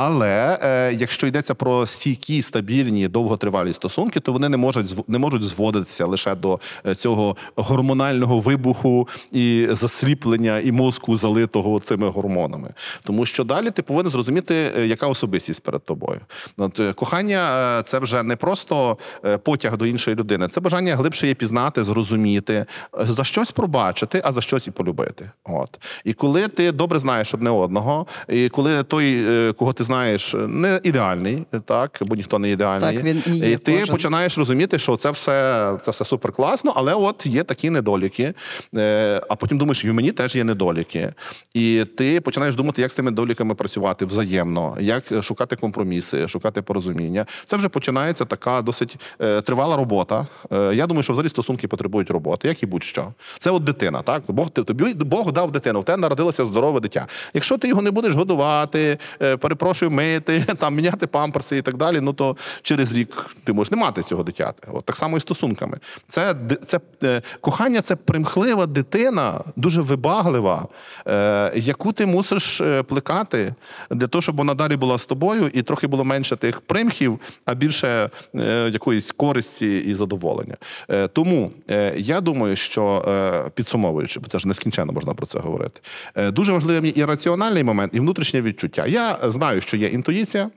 [SPEAKER 2] Але е, якщо йдеться про стійкі, стабільні, довготривалі стосунки, то вони не можуть не можуть зводитися лише до е, цього гормонального вибуху і засліплення і мозку залитого цими гормонами. Тому що далі ти повинен зрозуміти, е, яка особистість перед тобою. От, е, кохання це вже не просто потяг до іншої людини, це бажання глибше її пізнати, зрозуміти, за щось пробачити, а за щось і полюбити. От і коли ти добре знаєш одне одного, і коли той, кого ти знаєш, не ідеальний, так бо ніхто не ідеальний,
[SPEAKER 1] Так, він і є
[SPEAKER 2] ти
[SPEAKER 1] кожен.
[SPEAKER 2] починаєш розуміти, що це все це все супер класно, але от є такі недоліки. Е, А потім думаєш, і в мені теж є недоліки. І ти починаєш думати, як з тими недоліками працювати взаємно, як шукати компроміси, шукати порозуміння. Це вже починається така досить е, тривала робота. Е, Я думаю, що взагалі стосунки потребують роботи, як і будь-що. Це от дитина, так? Бог тобі Бог дав дитину, в тебе народилося здорове дитя. Якщо ти його не будеш годувати, е, перепрошую, мити, [LAUGHS] там міняти памперси і так далі, ну то через рік ти можеш не мати цього дитяти. От так само і стосунками. Це, це е, кохання, це примхлива дитина, дуже вибаглива, е, яку ти мусиш е, плекати для того, щоб вона далі була з тобою, і трохи було менше тих примхів, а більше е, якоїсь користі і задоволення. Е, тому е, я думаю, що е, підсумовуючи, бо це ж нескінченно можна про це говорити. дуже важливим є і раціональний момент, і внутрішнє відчуття. Я знаю, що є інтуїція.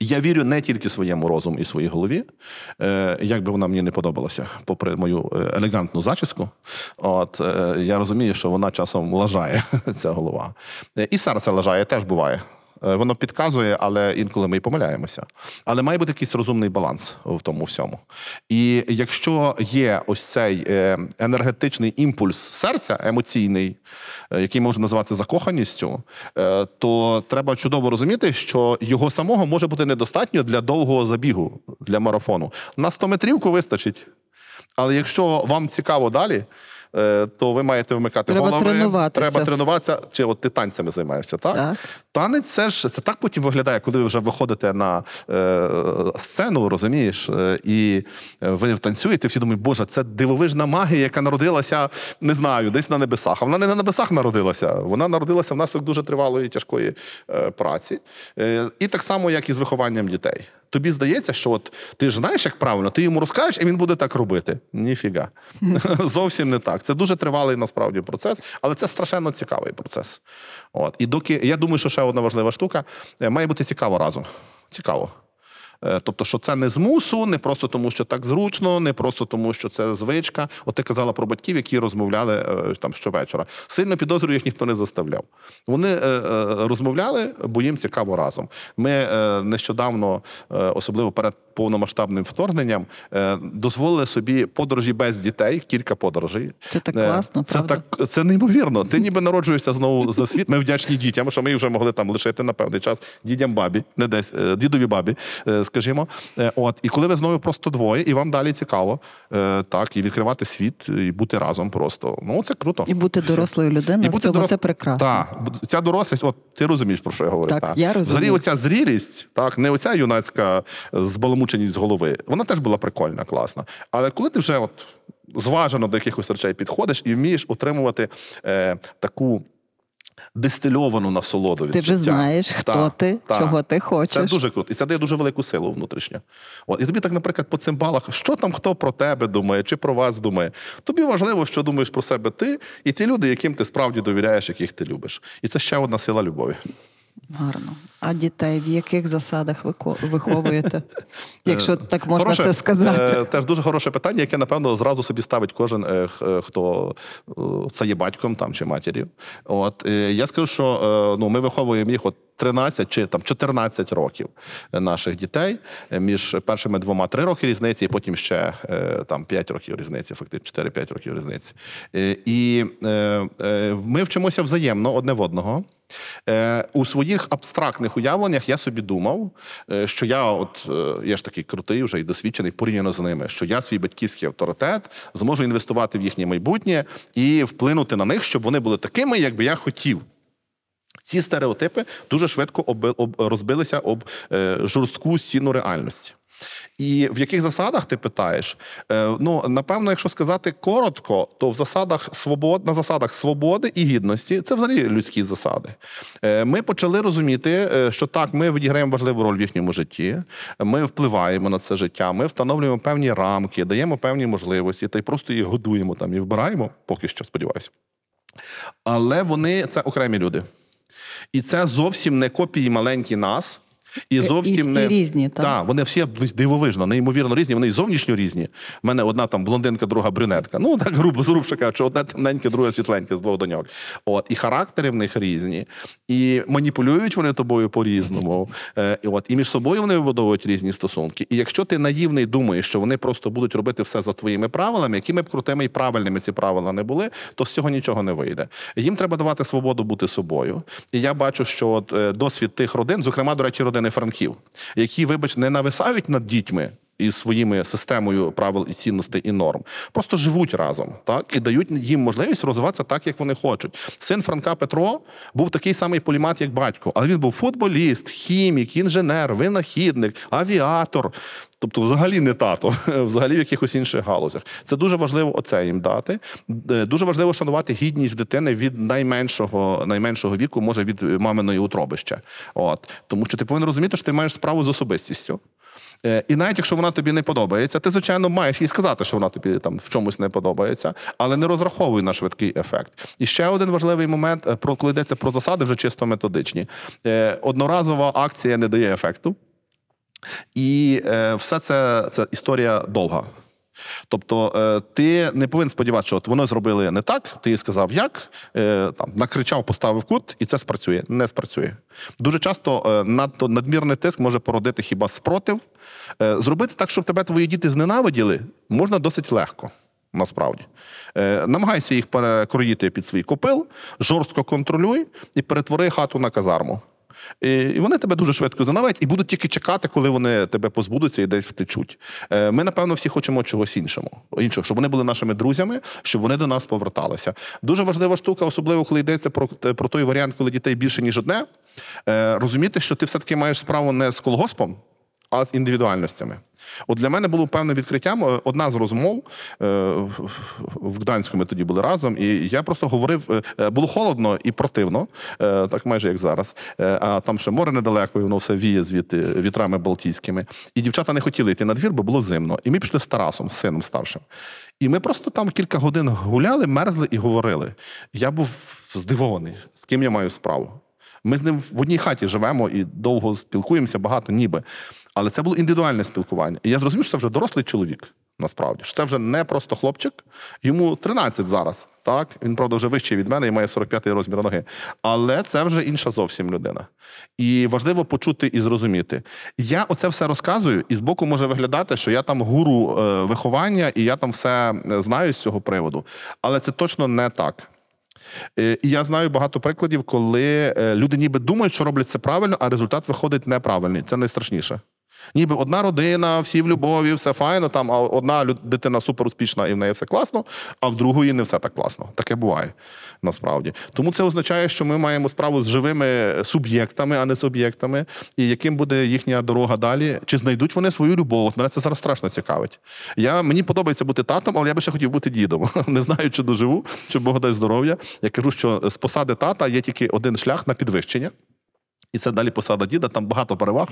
[SPEAKER 2] Я вірю не тільки своєму розуму і своїй голові, е, як би вона мені не подобалася, попри мою е, елегантну зачіску. От е, я розумію, що вона часом лажає, [LAUGHS] ця голова. І серце лажає, теж буває. Е, Воно підказує, але інколи ми й помиляємося. Але має бути якийсь розумний баланс в тому всьому. І якщо є ось цей е, енергетичний імпульс серця, емоційний, е, який можна назвати закоханістю, то треба чудово розуміти, що його самого може бути недостатньо для довгого забігу, для марафону. На 100 метрівку вистачить. Але якщо вам цікаво далі, то ви маєте вмикати
[SPEAKER 1] Треба
[SPEAKER 2] голови.
[SPEAKER 1] тренуватися.
[SPEAKER 2] Треба тренуватися. Чи от ти танцями займаєшся, так?
[SPEAKER 1] Так.
[SPEAKER 2] Танець це ж це так потім виглядає, коли ви вже виходите на е, сцену, розумієш, е, і е, ви танцюєте, всі думають, боже, це дивовижна магія, яка народилася, не знаю, десь на небесах. А вона не на небесах народилася. Вона народилася внаслідок дуже тривалої тяжкої е, праці. Е, і так само, як і з вихованням дітей. Тобі здається, що от ти ж знаєш, як правильно, ти йому розкажеш, і він буде так робити. Ніфіга. [LAUGHS] Зовсім не так. Це дуже тривалий насправді процес, але це страшенно цікавий процес. От. І доки я думаю, що ще одна важлива штука е, має бути цікаво разом. Цікаво. Е, Тобто, що це не з мусу, не просто тому, що так зручно, не просто тому, що це звичка. От ти казала про батьків, які розмовляли е, там щовечора. Сильно підозрюю, їх ніхто не заставляв. Вони е, розмовляли, бо їм цікаво разом. Ми нещодавно, особливо перед повномасштабним вторгненням, дозволили собі подорожі без дітей, кілька подорожей.
[SPEAKER 1] Це так класно,
[SPEAKER 2] це
[SPEAKER 1] правда?
[SPEAKER 2] так це неймовірно. Ти ніби народжуєшся знову за світ. Ми вдячні дітям, що ми їх вже могли там лишити на певний час дідям бабі, не десь дідові бабі, скажімо. Е, От і коли ви знову просто двоє, і вам далі цікаво, е, так і відкривати світ, і бути разом просто. Ну це круто.
[SPEAKER 1] І бути дорослою людиною, в цьому це прекрасно.
[SPEAKER 2] Так, ця дорослість, от ти розумієш, про що я говорю.
[SPEAKER 1] Так, я розумію.
[SPEAKER 2] Взагалі, оця зрілість, так, не оця юнацька збаламученість з голови. Вона теж була прикольна, класна. Але коли ти вже от зважено до якихось речей підходиш і вмієш отримувати е, таку. Дистильовану насолоду від
[SPEAKER 1] Ти вже
[SPEAKER 2] життя.
[SPEAKER 1] знаєш, хто
[SPEAKER 2] Та,
[SPEAKER 1] ти,
[SPEAKER 2] та.
[SPEAKER 1] чого ти хочеш.
[SPEAKER 2] Це дуже круто. І це дає дуже велику силу внутрішню. От. І тобі так, наприклад, по цим балах, що там хто про тебе думає, чи про вас думає. Тобі важливо, що думаєш про себе ти і ті люди, яким ти справді довіряєш, яких ти любиш. І це ще одна сила любові.
[SPEAKER 1] Гарно. А дітей в яких засадах вико- виховуєте? [LAUGHS] Якщо так можна
[SPEAKER 2] Хороше,
[SPEAKER 1] це сказати.
[SPEAKER 2] е, Теж дуже хороше питання, яке, напевно, зразу собі ставить кожен, е, е, хто е, це є батьком там, чи матір'ю. От, е, я скажу, що е, ну, ми виховуємо їх от 13 чи там 14 років е, наших дітей. Е, Між першими двома 3 роки різниці, і потім ще е, там 5 років різниці, фактично 4-5 років різниці. Е, І е, е, ми вчимося взаємно одне в одного. Е, у своїх абстрактних уявленнях я собі думав, е, що я, от е, я ж такий крутий, вже і досвідчений порівняно з ними, що я свій батьківський авторитет зможу інвестувати в їхнє майбутнє і вплинути на них, щоб вони були такими, як би я хотів. Ці стереотипи дуже швидко розбилися об е, жорстку стіну реальності. І в яких засадах ти питаєш? Е, ну, напевно, якщо сказати коротко, то в засадах свобод, на засадах свободи і гідності це взагалі людські засади. Е, ми почали розуміти, е, що так, ми відіграємо важливу роль в їхньому житті, ми впливаємо на це життя, ми встановлюємо певні рамки, даємо певні можливості та й просто їх годуємо там і вбираємо, поки що, сподіваюся. Але вони це окремі люди. І це зовсім не копії маленькі нас. І
[SPEAKER 1] І всі
[SPEAKER 2] не
[SPEAKER 1] різні, так?
[SPEAKER 2] Так, вони всі дивовижно, неймовірно різні. Вони і зовнішньо різні. У мене одна там блондинка, друга брюнетка. Ну так грубо зрубше кажучи, одне темненьке, друге світленьке з двох доньок. От і характери в них різні, і маніпулюють вони тобою по-різному. Е, і от і між собою вони вибудовують різні стосунки. І якщо ти наївний думаєш, що вони просто будуть робити все за твоїми правилами, якими б крутими і правильними ці правила не були, то з цього нічого не вийде. Їм треба давати свободу бути собою. І я бачу, що от, е, досвід тих родин, зокрема, до речі, родини Франків, які, вибач, не нависають над дітьми. Із своїми системою правил і цінностей і норм просто живуть разом, так і дають їм можливість розвиватися так, як вони хочуть. Син Франка Петро був такий самий полімат, як батько, але він був футболіст, хімік, інженер, винахідник, авіатор. Тобто, взагалі не тато, [LAUGHS] взагалі в якихось інших галузях. Це дуже важливо оце їм дати. Е, Дуже важливо шанувати гідність дитини від найменшого, найменшого віку, може від маминої утроби ще. От тому, що ти повинен розуміти, що ти маєш справу з особистістю. Е, І навіть якщо вона тобі не подобається, ти, звичайно, маєш їй сказати, що вона тобі там в чомусь не подобається, але не розраховуй на швидкий ефект. І ще один важливий момент, е, про коли йдеться про засади, вже чисто методичні. Е, Одноразова акція не дає ефекту. І все це, це історія довга. Тобто е, ти не повинен сподіватися, що от воно зробили не так, ти сказав як, е, там, накричав, поставив кут, і це спрацює. Не спрацює. Дуже часто е, надто надмірний тиск може породити хіба спротив. Зробити так, щоб тебе твої діти зненавиділи, можна досить легко. Насправді намагайся їх перекроїти під свій копил, жорстко контролюй і перетвори хату на казарму. І вони тебе дуже швидко занавають і будуть тільки чекати, коли вони тебе позбудуться і десь втечуть. Е, Ми, напевно, всі хочемо чогось іншого, іншого, щоб вони були нашими друзями, щоб вони до нас поверталися. Дуже важлива штука, особливо коли йдеться про, про той варіант, коли дітей більше, ніж одне. е, Розуміти, що ти все-таки маєш справу не з колгоспом, а з індивідуальностями. От для мене було певним відкриттям е, одна з розмов е, в Гданську ми тоді були разом, і я просто говорив: е, було холодно і противно, так майже як зараз. А там ще море недалеко, і воно все віє звідти вітрами балтійськими. І дівчата не хотіли йти на двір, бо було зимно. І ми пішли з Тарасом, з сином старшим. І ми просто там кілька годин гуляли, мерзли і говорили. Я був здивований, з ким я маю справу. Ми з ним в одній хаті живемо і довго спілкуємося, багато ніби. Але це було індивідуальне спілкування. І я зрозумів, що це вже дорослий чоловік. Насправді, що це вже не просто хлопчик, йому 13 зараз. Так він правда вже вищий від мене і має 45-й розмір ноги. Але це вже інша зовсім людина. І важливо почути і зрозуміти. Я оце все розказую, і збоку може виглядати, що я там гуру е, виховання, і я там все е, знаю з цього приводу. Але це точно не так. Е, І я знаю багато прикладів, коли люди ніби думають, що роблять це правильно, а результат виходить неправильний. Це найстрашніше. Ніби одна родина, всі в любові, все файно, там, а одна дитина супер успішна і в неї все класно, а в другої не все так класно. Таке буває насправді. Тому це означає, що ми маємо справу з живими суб'єктами, а не з об'єктами. І яким буде їхня дорога далі? Чи знайдуть вони свою любов? От Мене це зараз страшно цікавить. Я, мені подобається бути татом, але я би ще хотів бути дідом. [LAUGHS] Не знаю, чи доживу, чи Бог дасть здоров'я. Я кажу, що з посади тата є тільки один шлях на підвищення. І це далі посада діда, там багато переваг,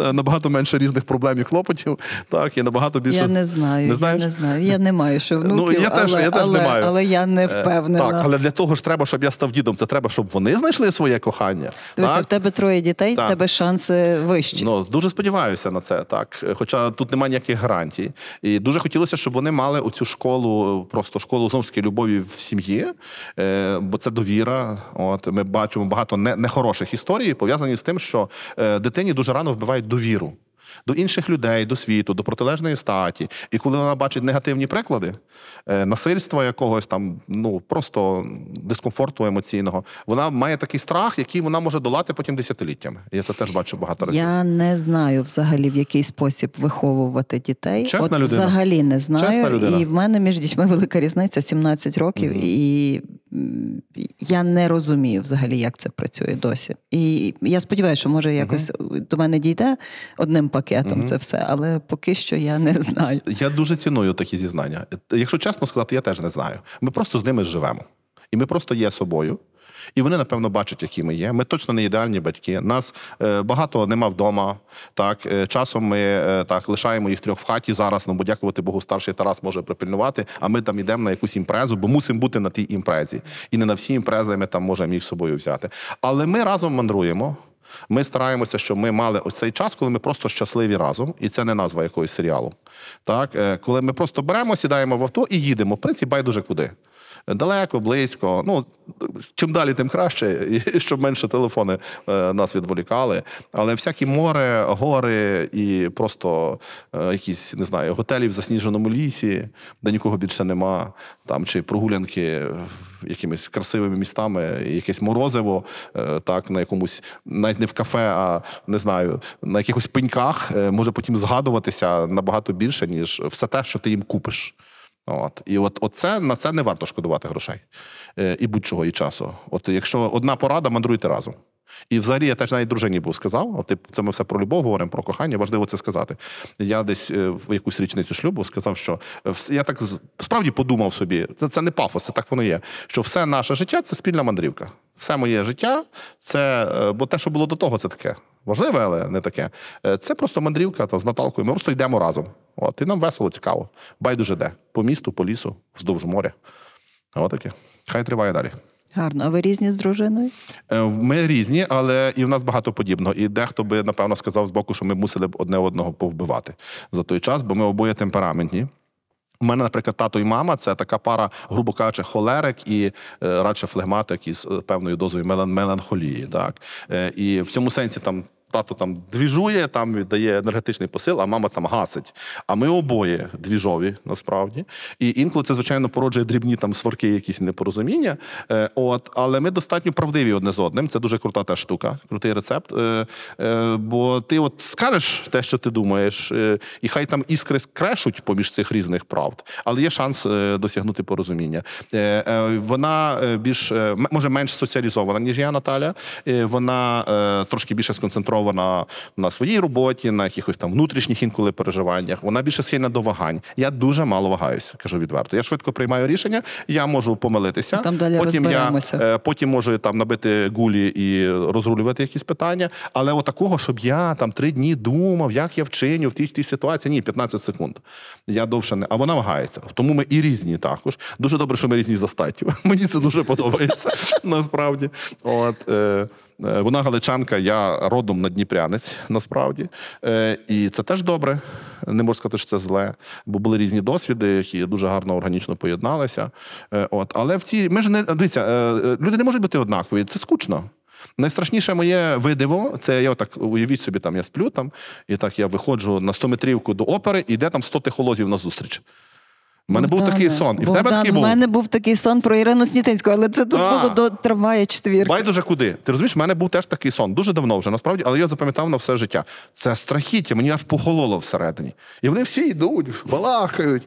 [SPEAKER 2] е, набагато менше різних проблем і клопотів. Так, і набагато більше.
[SPEAKER 1] Я не знаю,
[SPEAKER 2] Не
[SPEAKER 1] я не знаю. Я не маю ще внуків,
[SPEAKER 2] Ну, я теж-
[SPEAKER 1] але,
[SPEAKER 2] я теж
[SPEAKER 1] але,
[SPEAKER 2] не маю.
[SPEAKER 1] але я не
[SPEAKER 2] Е,
[SPEAKER 1] впевнена.
[SPEAKER 2] Так, але для того ж треба, щоб я став дідом. Це треба, щоб вони знайшли своє кохання.
[SPEAKER 1] Дивися, в тебе троє дітей, в тебе шанси вищі.
[SPEAKER 2] Ну дуже сподіваюся на це, так. Хоча тут немає ніяких гарантій. І дуже хотілося, щоб вони мали оцю школу, просто школу знову таки любові в сім'ї, е, бо це довіра. От ми бачимо багато нехороших історій, пов'язані з тим, що е, дитині дуже рано вбивають довіру. До інших людей, до світу, до протилежної статі. І коли вона бачить негативні приклади, е, насильства якогось там, ну просто дискомфорту емоційного, вона має такий страх, який вона може долати потім десятиліттями. Я це теж бачу багато разів.
[SPEAKER 1] Я не знаю взагалі в який спосіб виховувати дітей.
[SPEAKER 2] Чесна
[SPEAKER 1] От
[SPEAKER 2] людина.
[SPEAKER 1] взагалі не знаю.
[SPEAKER 2] Чесна людина.
[SPEAKER 1] І в мене між дітьми велика різниця 17 років, і м, я не розумію взагалі, як це працює досі. І я сподіваюся, що може якось до мене дійде одним пакетом це все, але поки що я не знаю.
[SPEAKER 2] Я дуже ціную такі зізнання. Якщо чесно сказати, я теж не знаю. Ми просто з ними живемо. І ми просто є собою. І вони, напевно, бачать, які ми є. Ми точно не ідеальні батьки. Нас е, багато нема вдома. Так, е, часом ми е, так лишаємо їх трьох в хаті зараз. Ну бо дякувати Богу, старший Тарас може припильнувати. А ми там йдемо на якусь імпрезу, бо мусимо бути на тій імпрезі. І не на всі імпрези ми там можемо їх з собою взяти. Але ми разом мандруємо. Ми стараємося, щоб ми мали ось цей час, коли ми просто щасливі разом, і це не назва якогось серіалу. Так, коли ми просто беремо, сідаємо в авто і їдемо. В принципі, байдуже куди. Далеко, близько. Ну чим далі, тим краще, [LAUGHS] і щоб менше телефони е, нас відволікали. Але всякі море, гори і просто е, якісь не знаю, готелі в засніженому лісі, де нікого більше нема, там чи прогулянки якимись красивими містами, якесь морозиво, е, так на якомусь, навіть не в кафе, а не знаю, на якихось пеньках може потім згадуватися набагато більше, ніж все те, що ти їм купиш. От. І от оце, на це не варто шкодувати грошей е, і будь-чого, і часу. От якщо одна порада, мандруйте разом. І взагалі я теж навіть дружині був сказав, от це ми все про любов говоримо, про кохання, важливо це сказати. Я десь е, в якусь річницю шлюбу сказав, що я так справді подумав собі, це, це не пафос, це так воно є. Що все наше життя це спільна мандрівка. Все моє життя, це е, бо те, що було до того, це таке важливе, але не таке. Е, Це просто мандрівка та з Наталкою. Ми просто йдемо разом. От, і нам весело, цікаво. Байдуже де. По місту, по лісу, вздовж моря. Отаке. Хай триває далі.
[SPEAKER 1] Гарно. А ви різні з дружиною?
[SPEAKER 2] Е, Ми різні, але і в нас багато подібного. І дехто би, напевно, сказав з боку, що ми мусили б одне одного повбивати за той час, бо ми обоє темпераментні. У мене, наприклад, тато і мама це така пара, грубо кажучи, холерик і е, радше флегматик із е, певною дозою меланхолії. Так? І в цьому сенсі там. Тато там двіжує, там віддає енергетичний посил, а мама там гасить. А ми обоє двіжові насправді. І інколи це, звичайно, породжує дрібні там сварки, якісь непорозуміння. Е, от, але ми достатньо правдиві одне з одним. Це дуже крута та штука, крутий рецепт. Е, е, бо ти от скажеш те, що ти думаєш, е, і хай там іскри скрешуть поміж цих різних правд, але є шанс е, досягнути порозуміння. Е, е, вона е, більш е, може менш соціалізована, ніж я, Наталя. Е, вона е, трошки більше сконцентрована на своїй роботі, на якихось там внутрішніх інколи переживаннях. Вона більше схильна до вагань. Я дуже мало вагаюся, кажу відверто. Я швидко приймаю рішення, я можу помилитися.
[SPEAKER 1] Там далі
[SPEAKER 2] потім
[SPEAKER 1] розберемося.
[SPEAKER 2] е, потім можу там набити гулі і розрулювати якісь питання. Але от такого, щоб я там три дні думав, як я вчиню в тій тій ситуації, ні, 15 секунд. Я довше не. А вона вагається. Тому ми і різні також. Дуже добре, що ми різні за статтю. [LAUGHS] Мені це дуже подобається [LAUGHS] насправді. От. Е, Вона галичанка, я родом на Дніпрянець, насправді. Е, І це теж добре. Не можу сказати, що це зле, бо були різні досвіди, які дуже гарно органічно поєдналися. Е, От. Але в цій ми ж не дивіться, е, е, люди не можуть бути однакові. Це скучно. Найстрашніше моє видиво, це я так уявіть собі, там я сплю там, і так я виходжу на 100 метрівку до опери, і йде там 100 тихолозів на зустріч. У мене був такий сон. І в тебе такий був.
[SPEAKER 1] У мене був такий сон про Ірину Снітинську, але це тут
[SPEAKER 2] А.
[SPEAKER 1] було до трамвая четвірки.
[SPEAKER 2] Байдуже куди. Ти розумієш, в мене був теж такий сон. Дуже давно вже насправді, але я запам'ятав на все життя. Це страхіття, мені аж похололо всередині. І вони всі йдуть, балакають.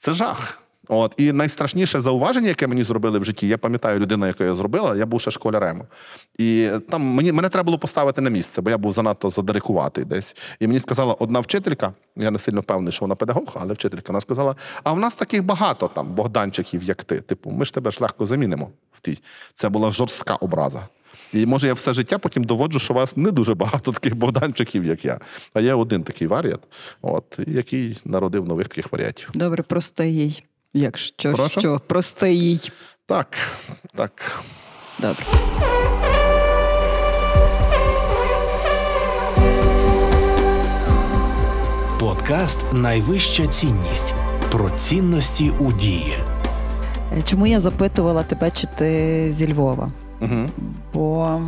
[SPEAKER 2] Це жах. От і найстрашніше зауваження, яке мені зробили в житті, я пам'ятаю людину, яку я зробила, я був ще школярем. І там мені мене треба було поставити на місце, бо я був занадто задарикуватий десь. І мені сказала одна вчителька, я не сильно впевнений, що вона педагог, але вчителька вона сказала: а в нас таких багато там богданчиків, як ти. Типу, ми ж тебе ж легко замінимо в тій. Це була жорстка образа. І може я все життя потім доводжу, що у вас не дуже багато таких богданчиків, як я. А є один такий варіант, от, який народив нових таких варіантів.
[SPEAKER 1] Добре, прости їй. Якщо
[SPEAKER 2] Прошу?
[SPEAKER 1] що, прости їй.
[SPEAKER 2] Так, так.
[SPEAKER 1] Добре.
[SPEAKER 3] Подкаст Найвища цінність про цінності у дії.
[SPEAKER 1] Е, Чому я запитувала тебе, чи ти зі Львова?
[SPEAKER 2] Угу.
[SPEAKER 1] Бо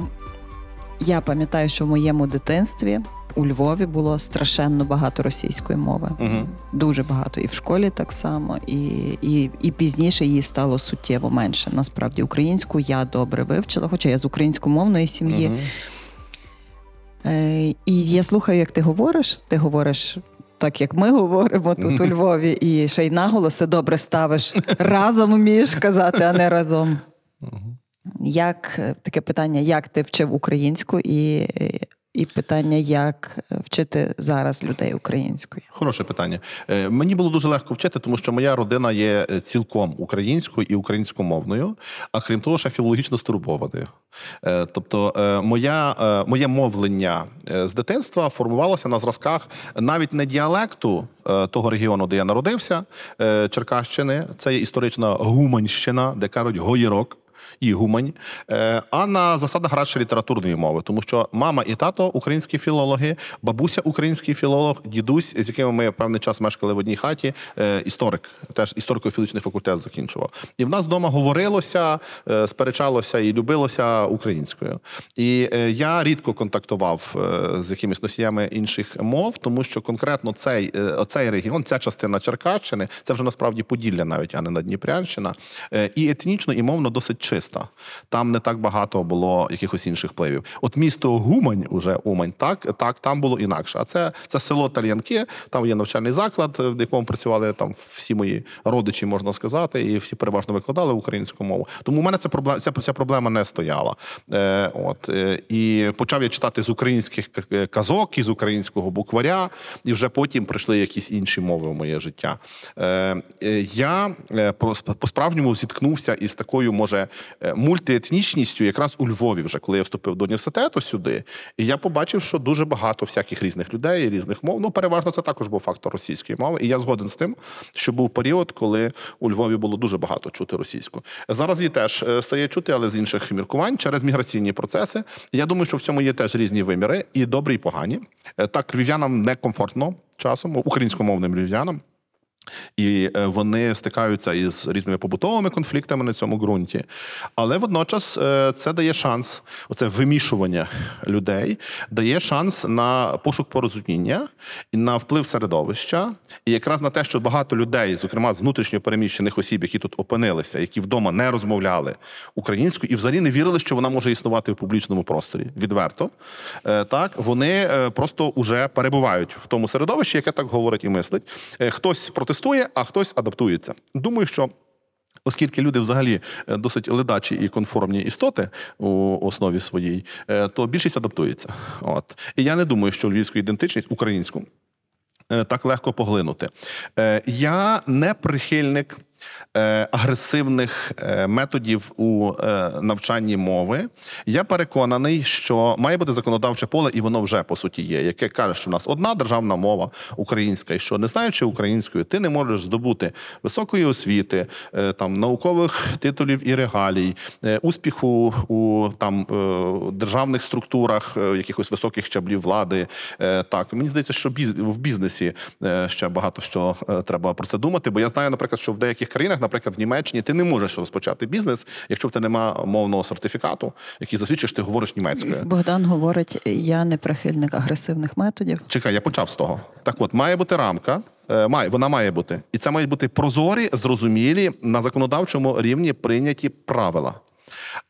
[SPEAKER 1] я пам'ятаю, що в моєму дитинстві у Львові було страшенно багато російської мови.
[SPEAKER 2] Угу.
[SPEAKER 1] Дуже багато. І в школі так само, і, і, і пізніше її стало суттєво менше. Насправді, українську я добре вивчила, хоча я з українськомовної сім'ї.
[SPEAKER 2] Угу.
[SPEAKER 1] Е, і я слухаю, як ти говориш. Ти говориш так як ми говоримо тут у [LAUGHS] Львові, і ще й наголоси добре ставиш. Разом вмієш казати, а не разом. Як е, таке питання, як ти вчив українську, і, і питання, як вчити зараз людей українською?
[SPEAKER 2] Хороше питання. Е, Мені було дуже легко вчити, тому що моя родина є е, цілком українською і українськомовною, а крім того, ще філологічно стурбованою. Е, Тобто, е, моя, е, моє мовлення е, з дитинства формувалося на зразках навіть не діалекту е, того регіону, де я народився, е, Черкащини, це є історична Гуманщина, де кажуть гоїрок і гумань, е, а на засадах радше літературної мови, тому що мама і тато українські філологи, бабуся український філолог, дідусь, з якими ми певний час мешкали в одній хаті, е, історик, теж історико-філологічний факультет закінчував. І в нас вдома говорилося, е, сперечалося і любилося українською. І я рідко контактував з якимись носіями інших мов, тому що конкретно цей, оцей регіон, ця частина Черкащини, це вже насправді Поділля, навіть а не Надніпрянщина, е, і етнічно, і мовно досить чиста. Там не так багато було якихось інших впливів. От місто Гумань, уже Умань, так, так там було інакше. А це, це село Тальянки, там є навчальний заклад, в якому працювали там всі мої родичі, можна сказати, і всі переважно викладали українську мову. Тому у мене ця проблема, ця, ця проблема не стояла. Е, от, е, і почав я читати з українських к- казок, із українського букваря, і вже потім прийшли якісь інші мови в моє життя. Е, е, я е, по- по-справжньому зіткнувся із такою, може, е, мультиетнічністю якраз у Львові, вже коли я вступив до університету сюди. І я побачив, що дуже багато всяких різних людей, різних мов. Ну, переважно це також був фактор російської мови. І я згоден з тим, що був період, коли у Львові було дуже багато чути російську. Зараз її теж е, стає чути, але з інших міркувань через міграційні процеси. Я думаю, що в цьому є теж різні виміри, і добрі, і погані. Е, Так, львів'янам некомфортно часом, українськомовним львів'янам. І е, вони стикаються із різними побутовими конфліктами на цьому ґрунті. Але водночас е, це дає шанс, оце вимішування людей, дає шанс на пошук порозуміння на вплив середовища, і якраз на те, що багато людей, зокрема з внутрішньо переміщених осіб, які тут опинилися, які вдома не розмовляли українською і взагалі не вірили, що вона може існувати в публічному просторі відверто. Е, Так, вони просто уже перебувають в тому середовищі, яке так говорить і мислить. Хтось протестує, а хтось адаптується. Думаю, що. Оскільки люди взагалі е, досить ледачі і конформні істоти у основі своїй, е, то більшість адаптується. От і я не думаю, що львівську ідентичність українську е, так легко поглинути. Я не прихильник. Е, Агресивних е, методів у е, навчанні мови я переконаний, що має бути законодавче поле, і воно вже по суті є, яке каже, що в нас одна державна мова українська, і що не знаючи українською, ти не можеш здобути високої освіти, там наукових титулів і регалій, успіху у там державних структурах, якихось високих щаблів влади. Так мені здається, що в бізнесі ще багато що треба про це думати. Бо я знаю, наприклад, що в деяких країнах, наприклад, в Німеччині, ти не можеш розпочати бізнес, якщо в тебе немає мовного сертифікату, який засвідчує, що ти говориш німецькою.
[SPEAKER 1] Богдан говорить: я не прихильник агресивних методів.
[SPEAKER 2] Чекай, я почав з того. Так от, має бути рамка, е, має, вона має бути. І це мають бути прозорі, зрозумілі, на законодавчому рівні прийняті правила.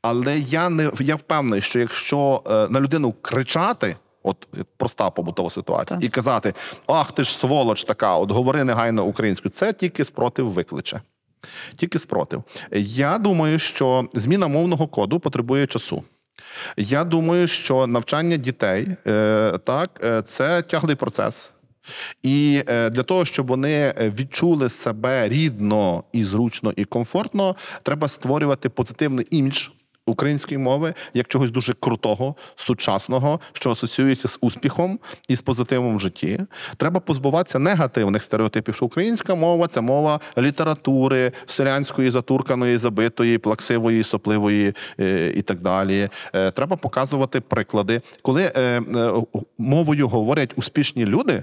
[SPEAKER 2] Але я не я впевнений, що якщо е, на людину кричати, от проста побутова ситуація,
[SPEAKER 1] Так.
[SPEAKER 2] і казати: Ах, ти ж сволоч така, от говори негайно українською, це тільки спротив викличе. Тільки спротив. Я думаю, що зміна мовного коду потребує часу. Я думаю, що навчання дітей е, так, е, це тяглий процес. І е, для того, щоб вони відчули себе рідно і зручно і комфортно, треба створювати позитивний імідж української мови як чогось дуже крутого, сучасного, що асоціюється з успіхом і з позитивом в житті. Треба позбуватися негативних стереотипів, що українська мова це мова літератури, селянської, затурканої, забитої, плаксивої, сопливої е, і так далі. Е, Треба показувати приклади, коли е, мовою говорять успішні люди.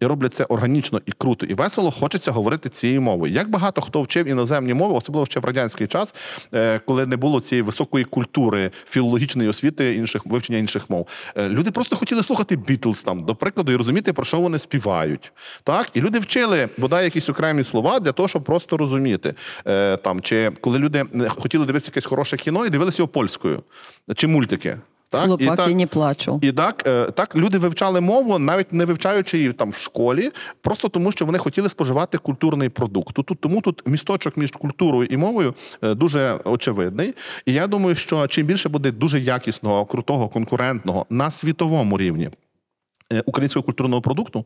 [SPEAKER 2] І роблять це органічно і круто, і весело. Хочеться говорити цією мовою. Як багато хто вчив іноземні мови, особливо ще в радянський час, е, коли не було цієї високої культури, філологічної освіти, інших вивчення інших мов. Е, Люди просто хотіли слухати Бітлз там, до прикладу, і розуміти, про що вони співають. Так, і люди вчили бодай якісь окремі слова для того, щоб просто розуміти. Е, Там чи коли люди хотіли дивитися якесь хороше кіно і дивилися його польською, чи мультики. Так?
[SPEAKER 1] Хлопаки не плачу.
[SPEAKER 2] І так, е, так люди вивчали мову, навіть не вивчаючи її там в школі, просто тому, що вони хотіли споживати культурний продукт. Тут тому тут місточок між культурою і мовою е, дуже очевидний. І я думаю, що чим більше буде дуже якісного, крутого, конкурентного на світовому рівні е, українського культурного продукту.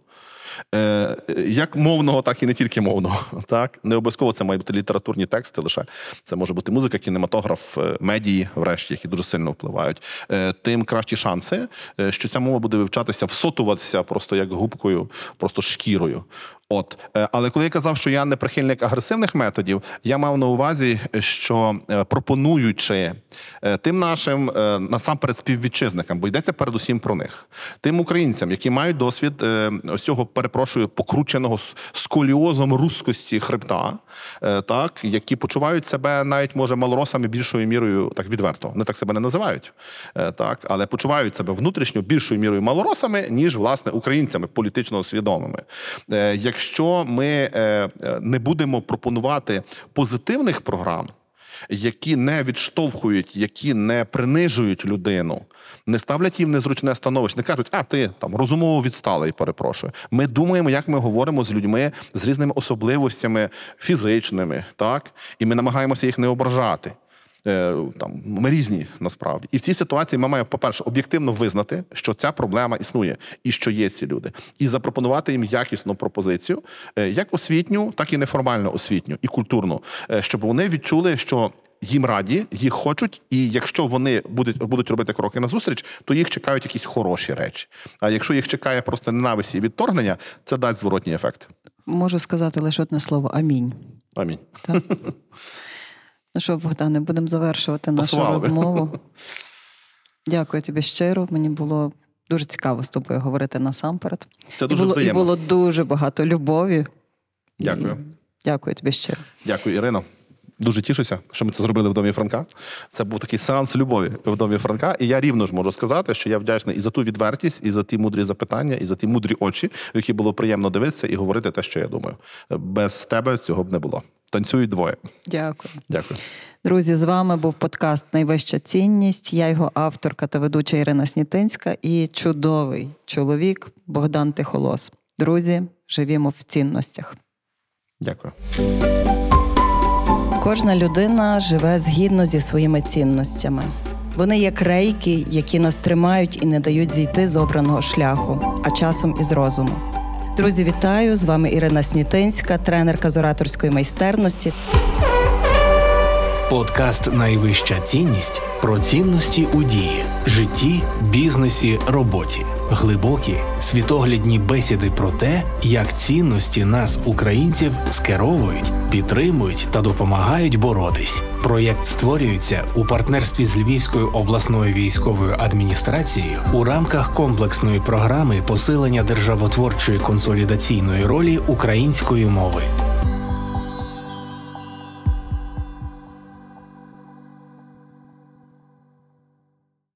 [SPEAKER 2] Е, як мовного, так і не тільки мовного. [LAUGHS] Так не обов'язково це мають бути літературні тексти. Лише це може бути музика, кінематограф, е, медії, врешті, які дуже сильно впливають. Е, тим кращі шанси, що ця мова буде вивчатися, всотуватися просто як губкою, просто шкірою. От, але коли я казав, що я не прихильник агресивних методів, я мав на увазі, що пропонуючи тим нашим насамперед співвітчизникам, бо йдеться передусім про них, тим українцям, які мають досвід ось цього перепрошую, покрученого сколіозом рускості хребта, е, так, які почувають себе навіть, може, малоросами більшою мірою, так відверто. Вони так себе не називають, е, так, але почувають себе внутрішньо більшою мірою малоросами, ніж, власне, українцями політично свідомими. Е, якщо ми не будемо пропонувати позитивних програм, які не відштовхують, які не принижують людину, не ставлять в незручне становище, не кажуть, а ти там розумово відсталий, перепрошую. Ми думаємо, як ми говоримо з людьми з різними особливостями фізичними, так і ми намагаємося їх не ображати. Е, там ми різні насправді, і в цій ситуації ми маємо, по-перше, об'єктивно визнати, що ця проблема існує і що є ці люди, і запропонувати їм якісну пропозицію, е, як освітню, так і неформальну освітню і культурну, е, щоб вони відчули, що. Їм раді, їх хочуть, і якщо вони будуть будуть робити кроки назустріч, то їх чекають якісь хороші речі. А якщо їх чекає просто ненависть і відторгнення, це дасть зворотній ефект.
[SPEAKER 1] Можу сказати лише одне слово амінь.
[SPEAKER 2] Амінь.
[SPEAKER 1] Так. [LAUGHS] Ну що, Богдане, будемо завершувати нашу Послали. розмову. [LAUGHS] Дякую тобі щиро. Мені було дуже цікаво з тобою говорити насамперед.
[SPEAKER 2] Це дуже
[SPEAKER 1] і було,
[SPEAKER 2] і
[SPEAKER 1] було дуже багато любові.
[SPEAKER 2] Дякую. І...
[SPEAKER 1] Дякую тобі щиро.
[SPEAKER 2] Дякую, Ірино. Дуже тішуся, що ми це зробили в домі Франка. Це був такий сеанс любові в домі Франка. І я рівно ж можу сказати, що я вдячний і за ту відвертість, і за ті мудрі запитання, і за ті мудрі очі, в які було приємно дивитися і говорити те, що я думаю. Без тебе цього б не було. Танцюють двоє.
[SPEAKER 1] Дякую.
[SPEAKER 2] Дякую.
[SPEAKER 1] Друзі, з вами був подкаст Найвища цінність. Я його авторка та ведуча Ірина Снітинська і чудовий чоловік Богдан Тихолос. Друзі, живімо в цінностях.
[SPEAKER 2] Дякую.
[SPEAKER 1] Кожна людина живе згідно зі своїми цінностями. Вони як рейки, які нас тримають і не дають зійти з обраного шляху, а часом із розуму. Друзі, вітаю! З вами Ірина Снітинська, тренерка з ораторської майстерності.
[SPEAKER 3] Подкаст Найвища цінність про цінності у дії, житті, бізнесі, роботі, глибокі світоглядні бесіди про те, як цінності нас, українців, скеровують, підтримують та допомагають боротись. Проєкт створюється у партнерстві з Львівською обласною військовою адміністрацією у рамках комплексної програми посилення державотворчої консолідаційної ролі української мови.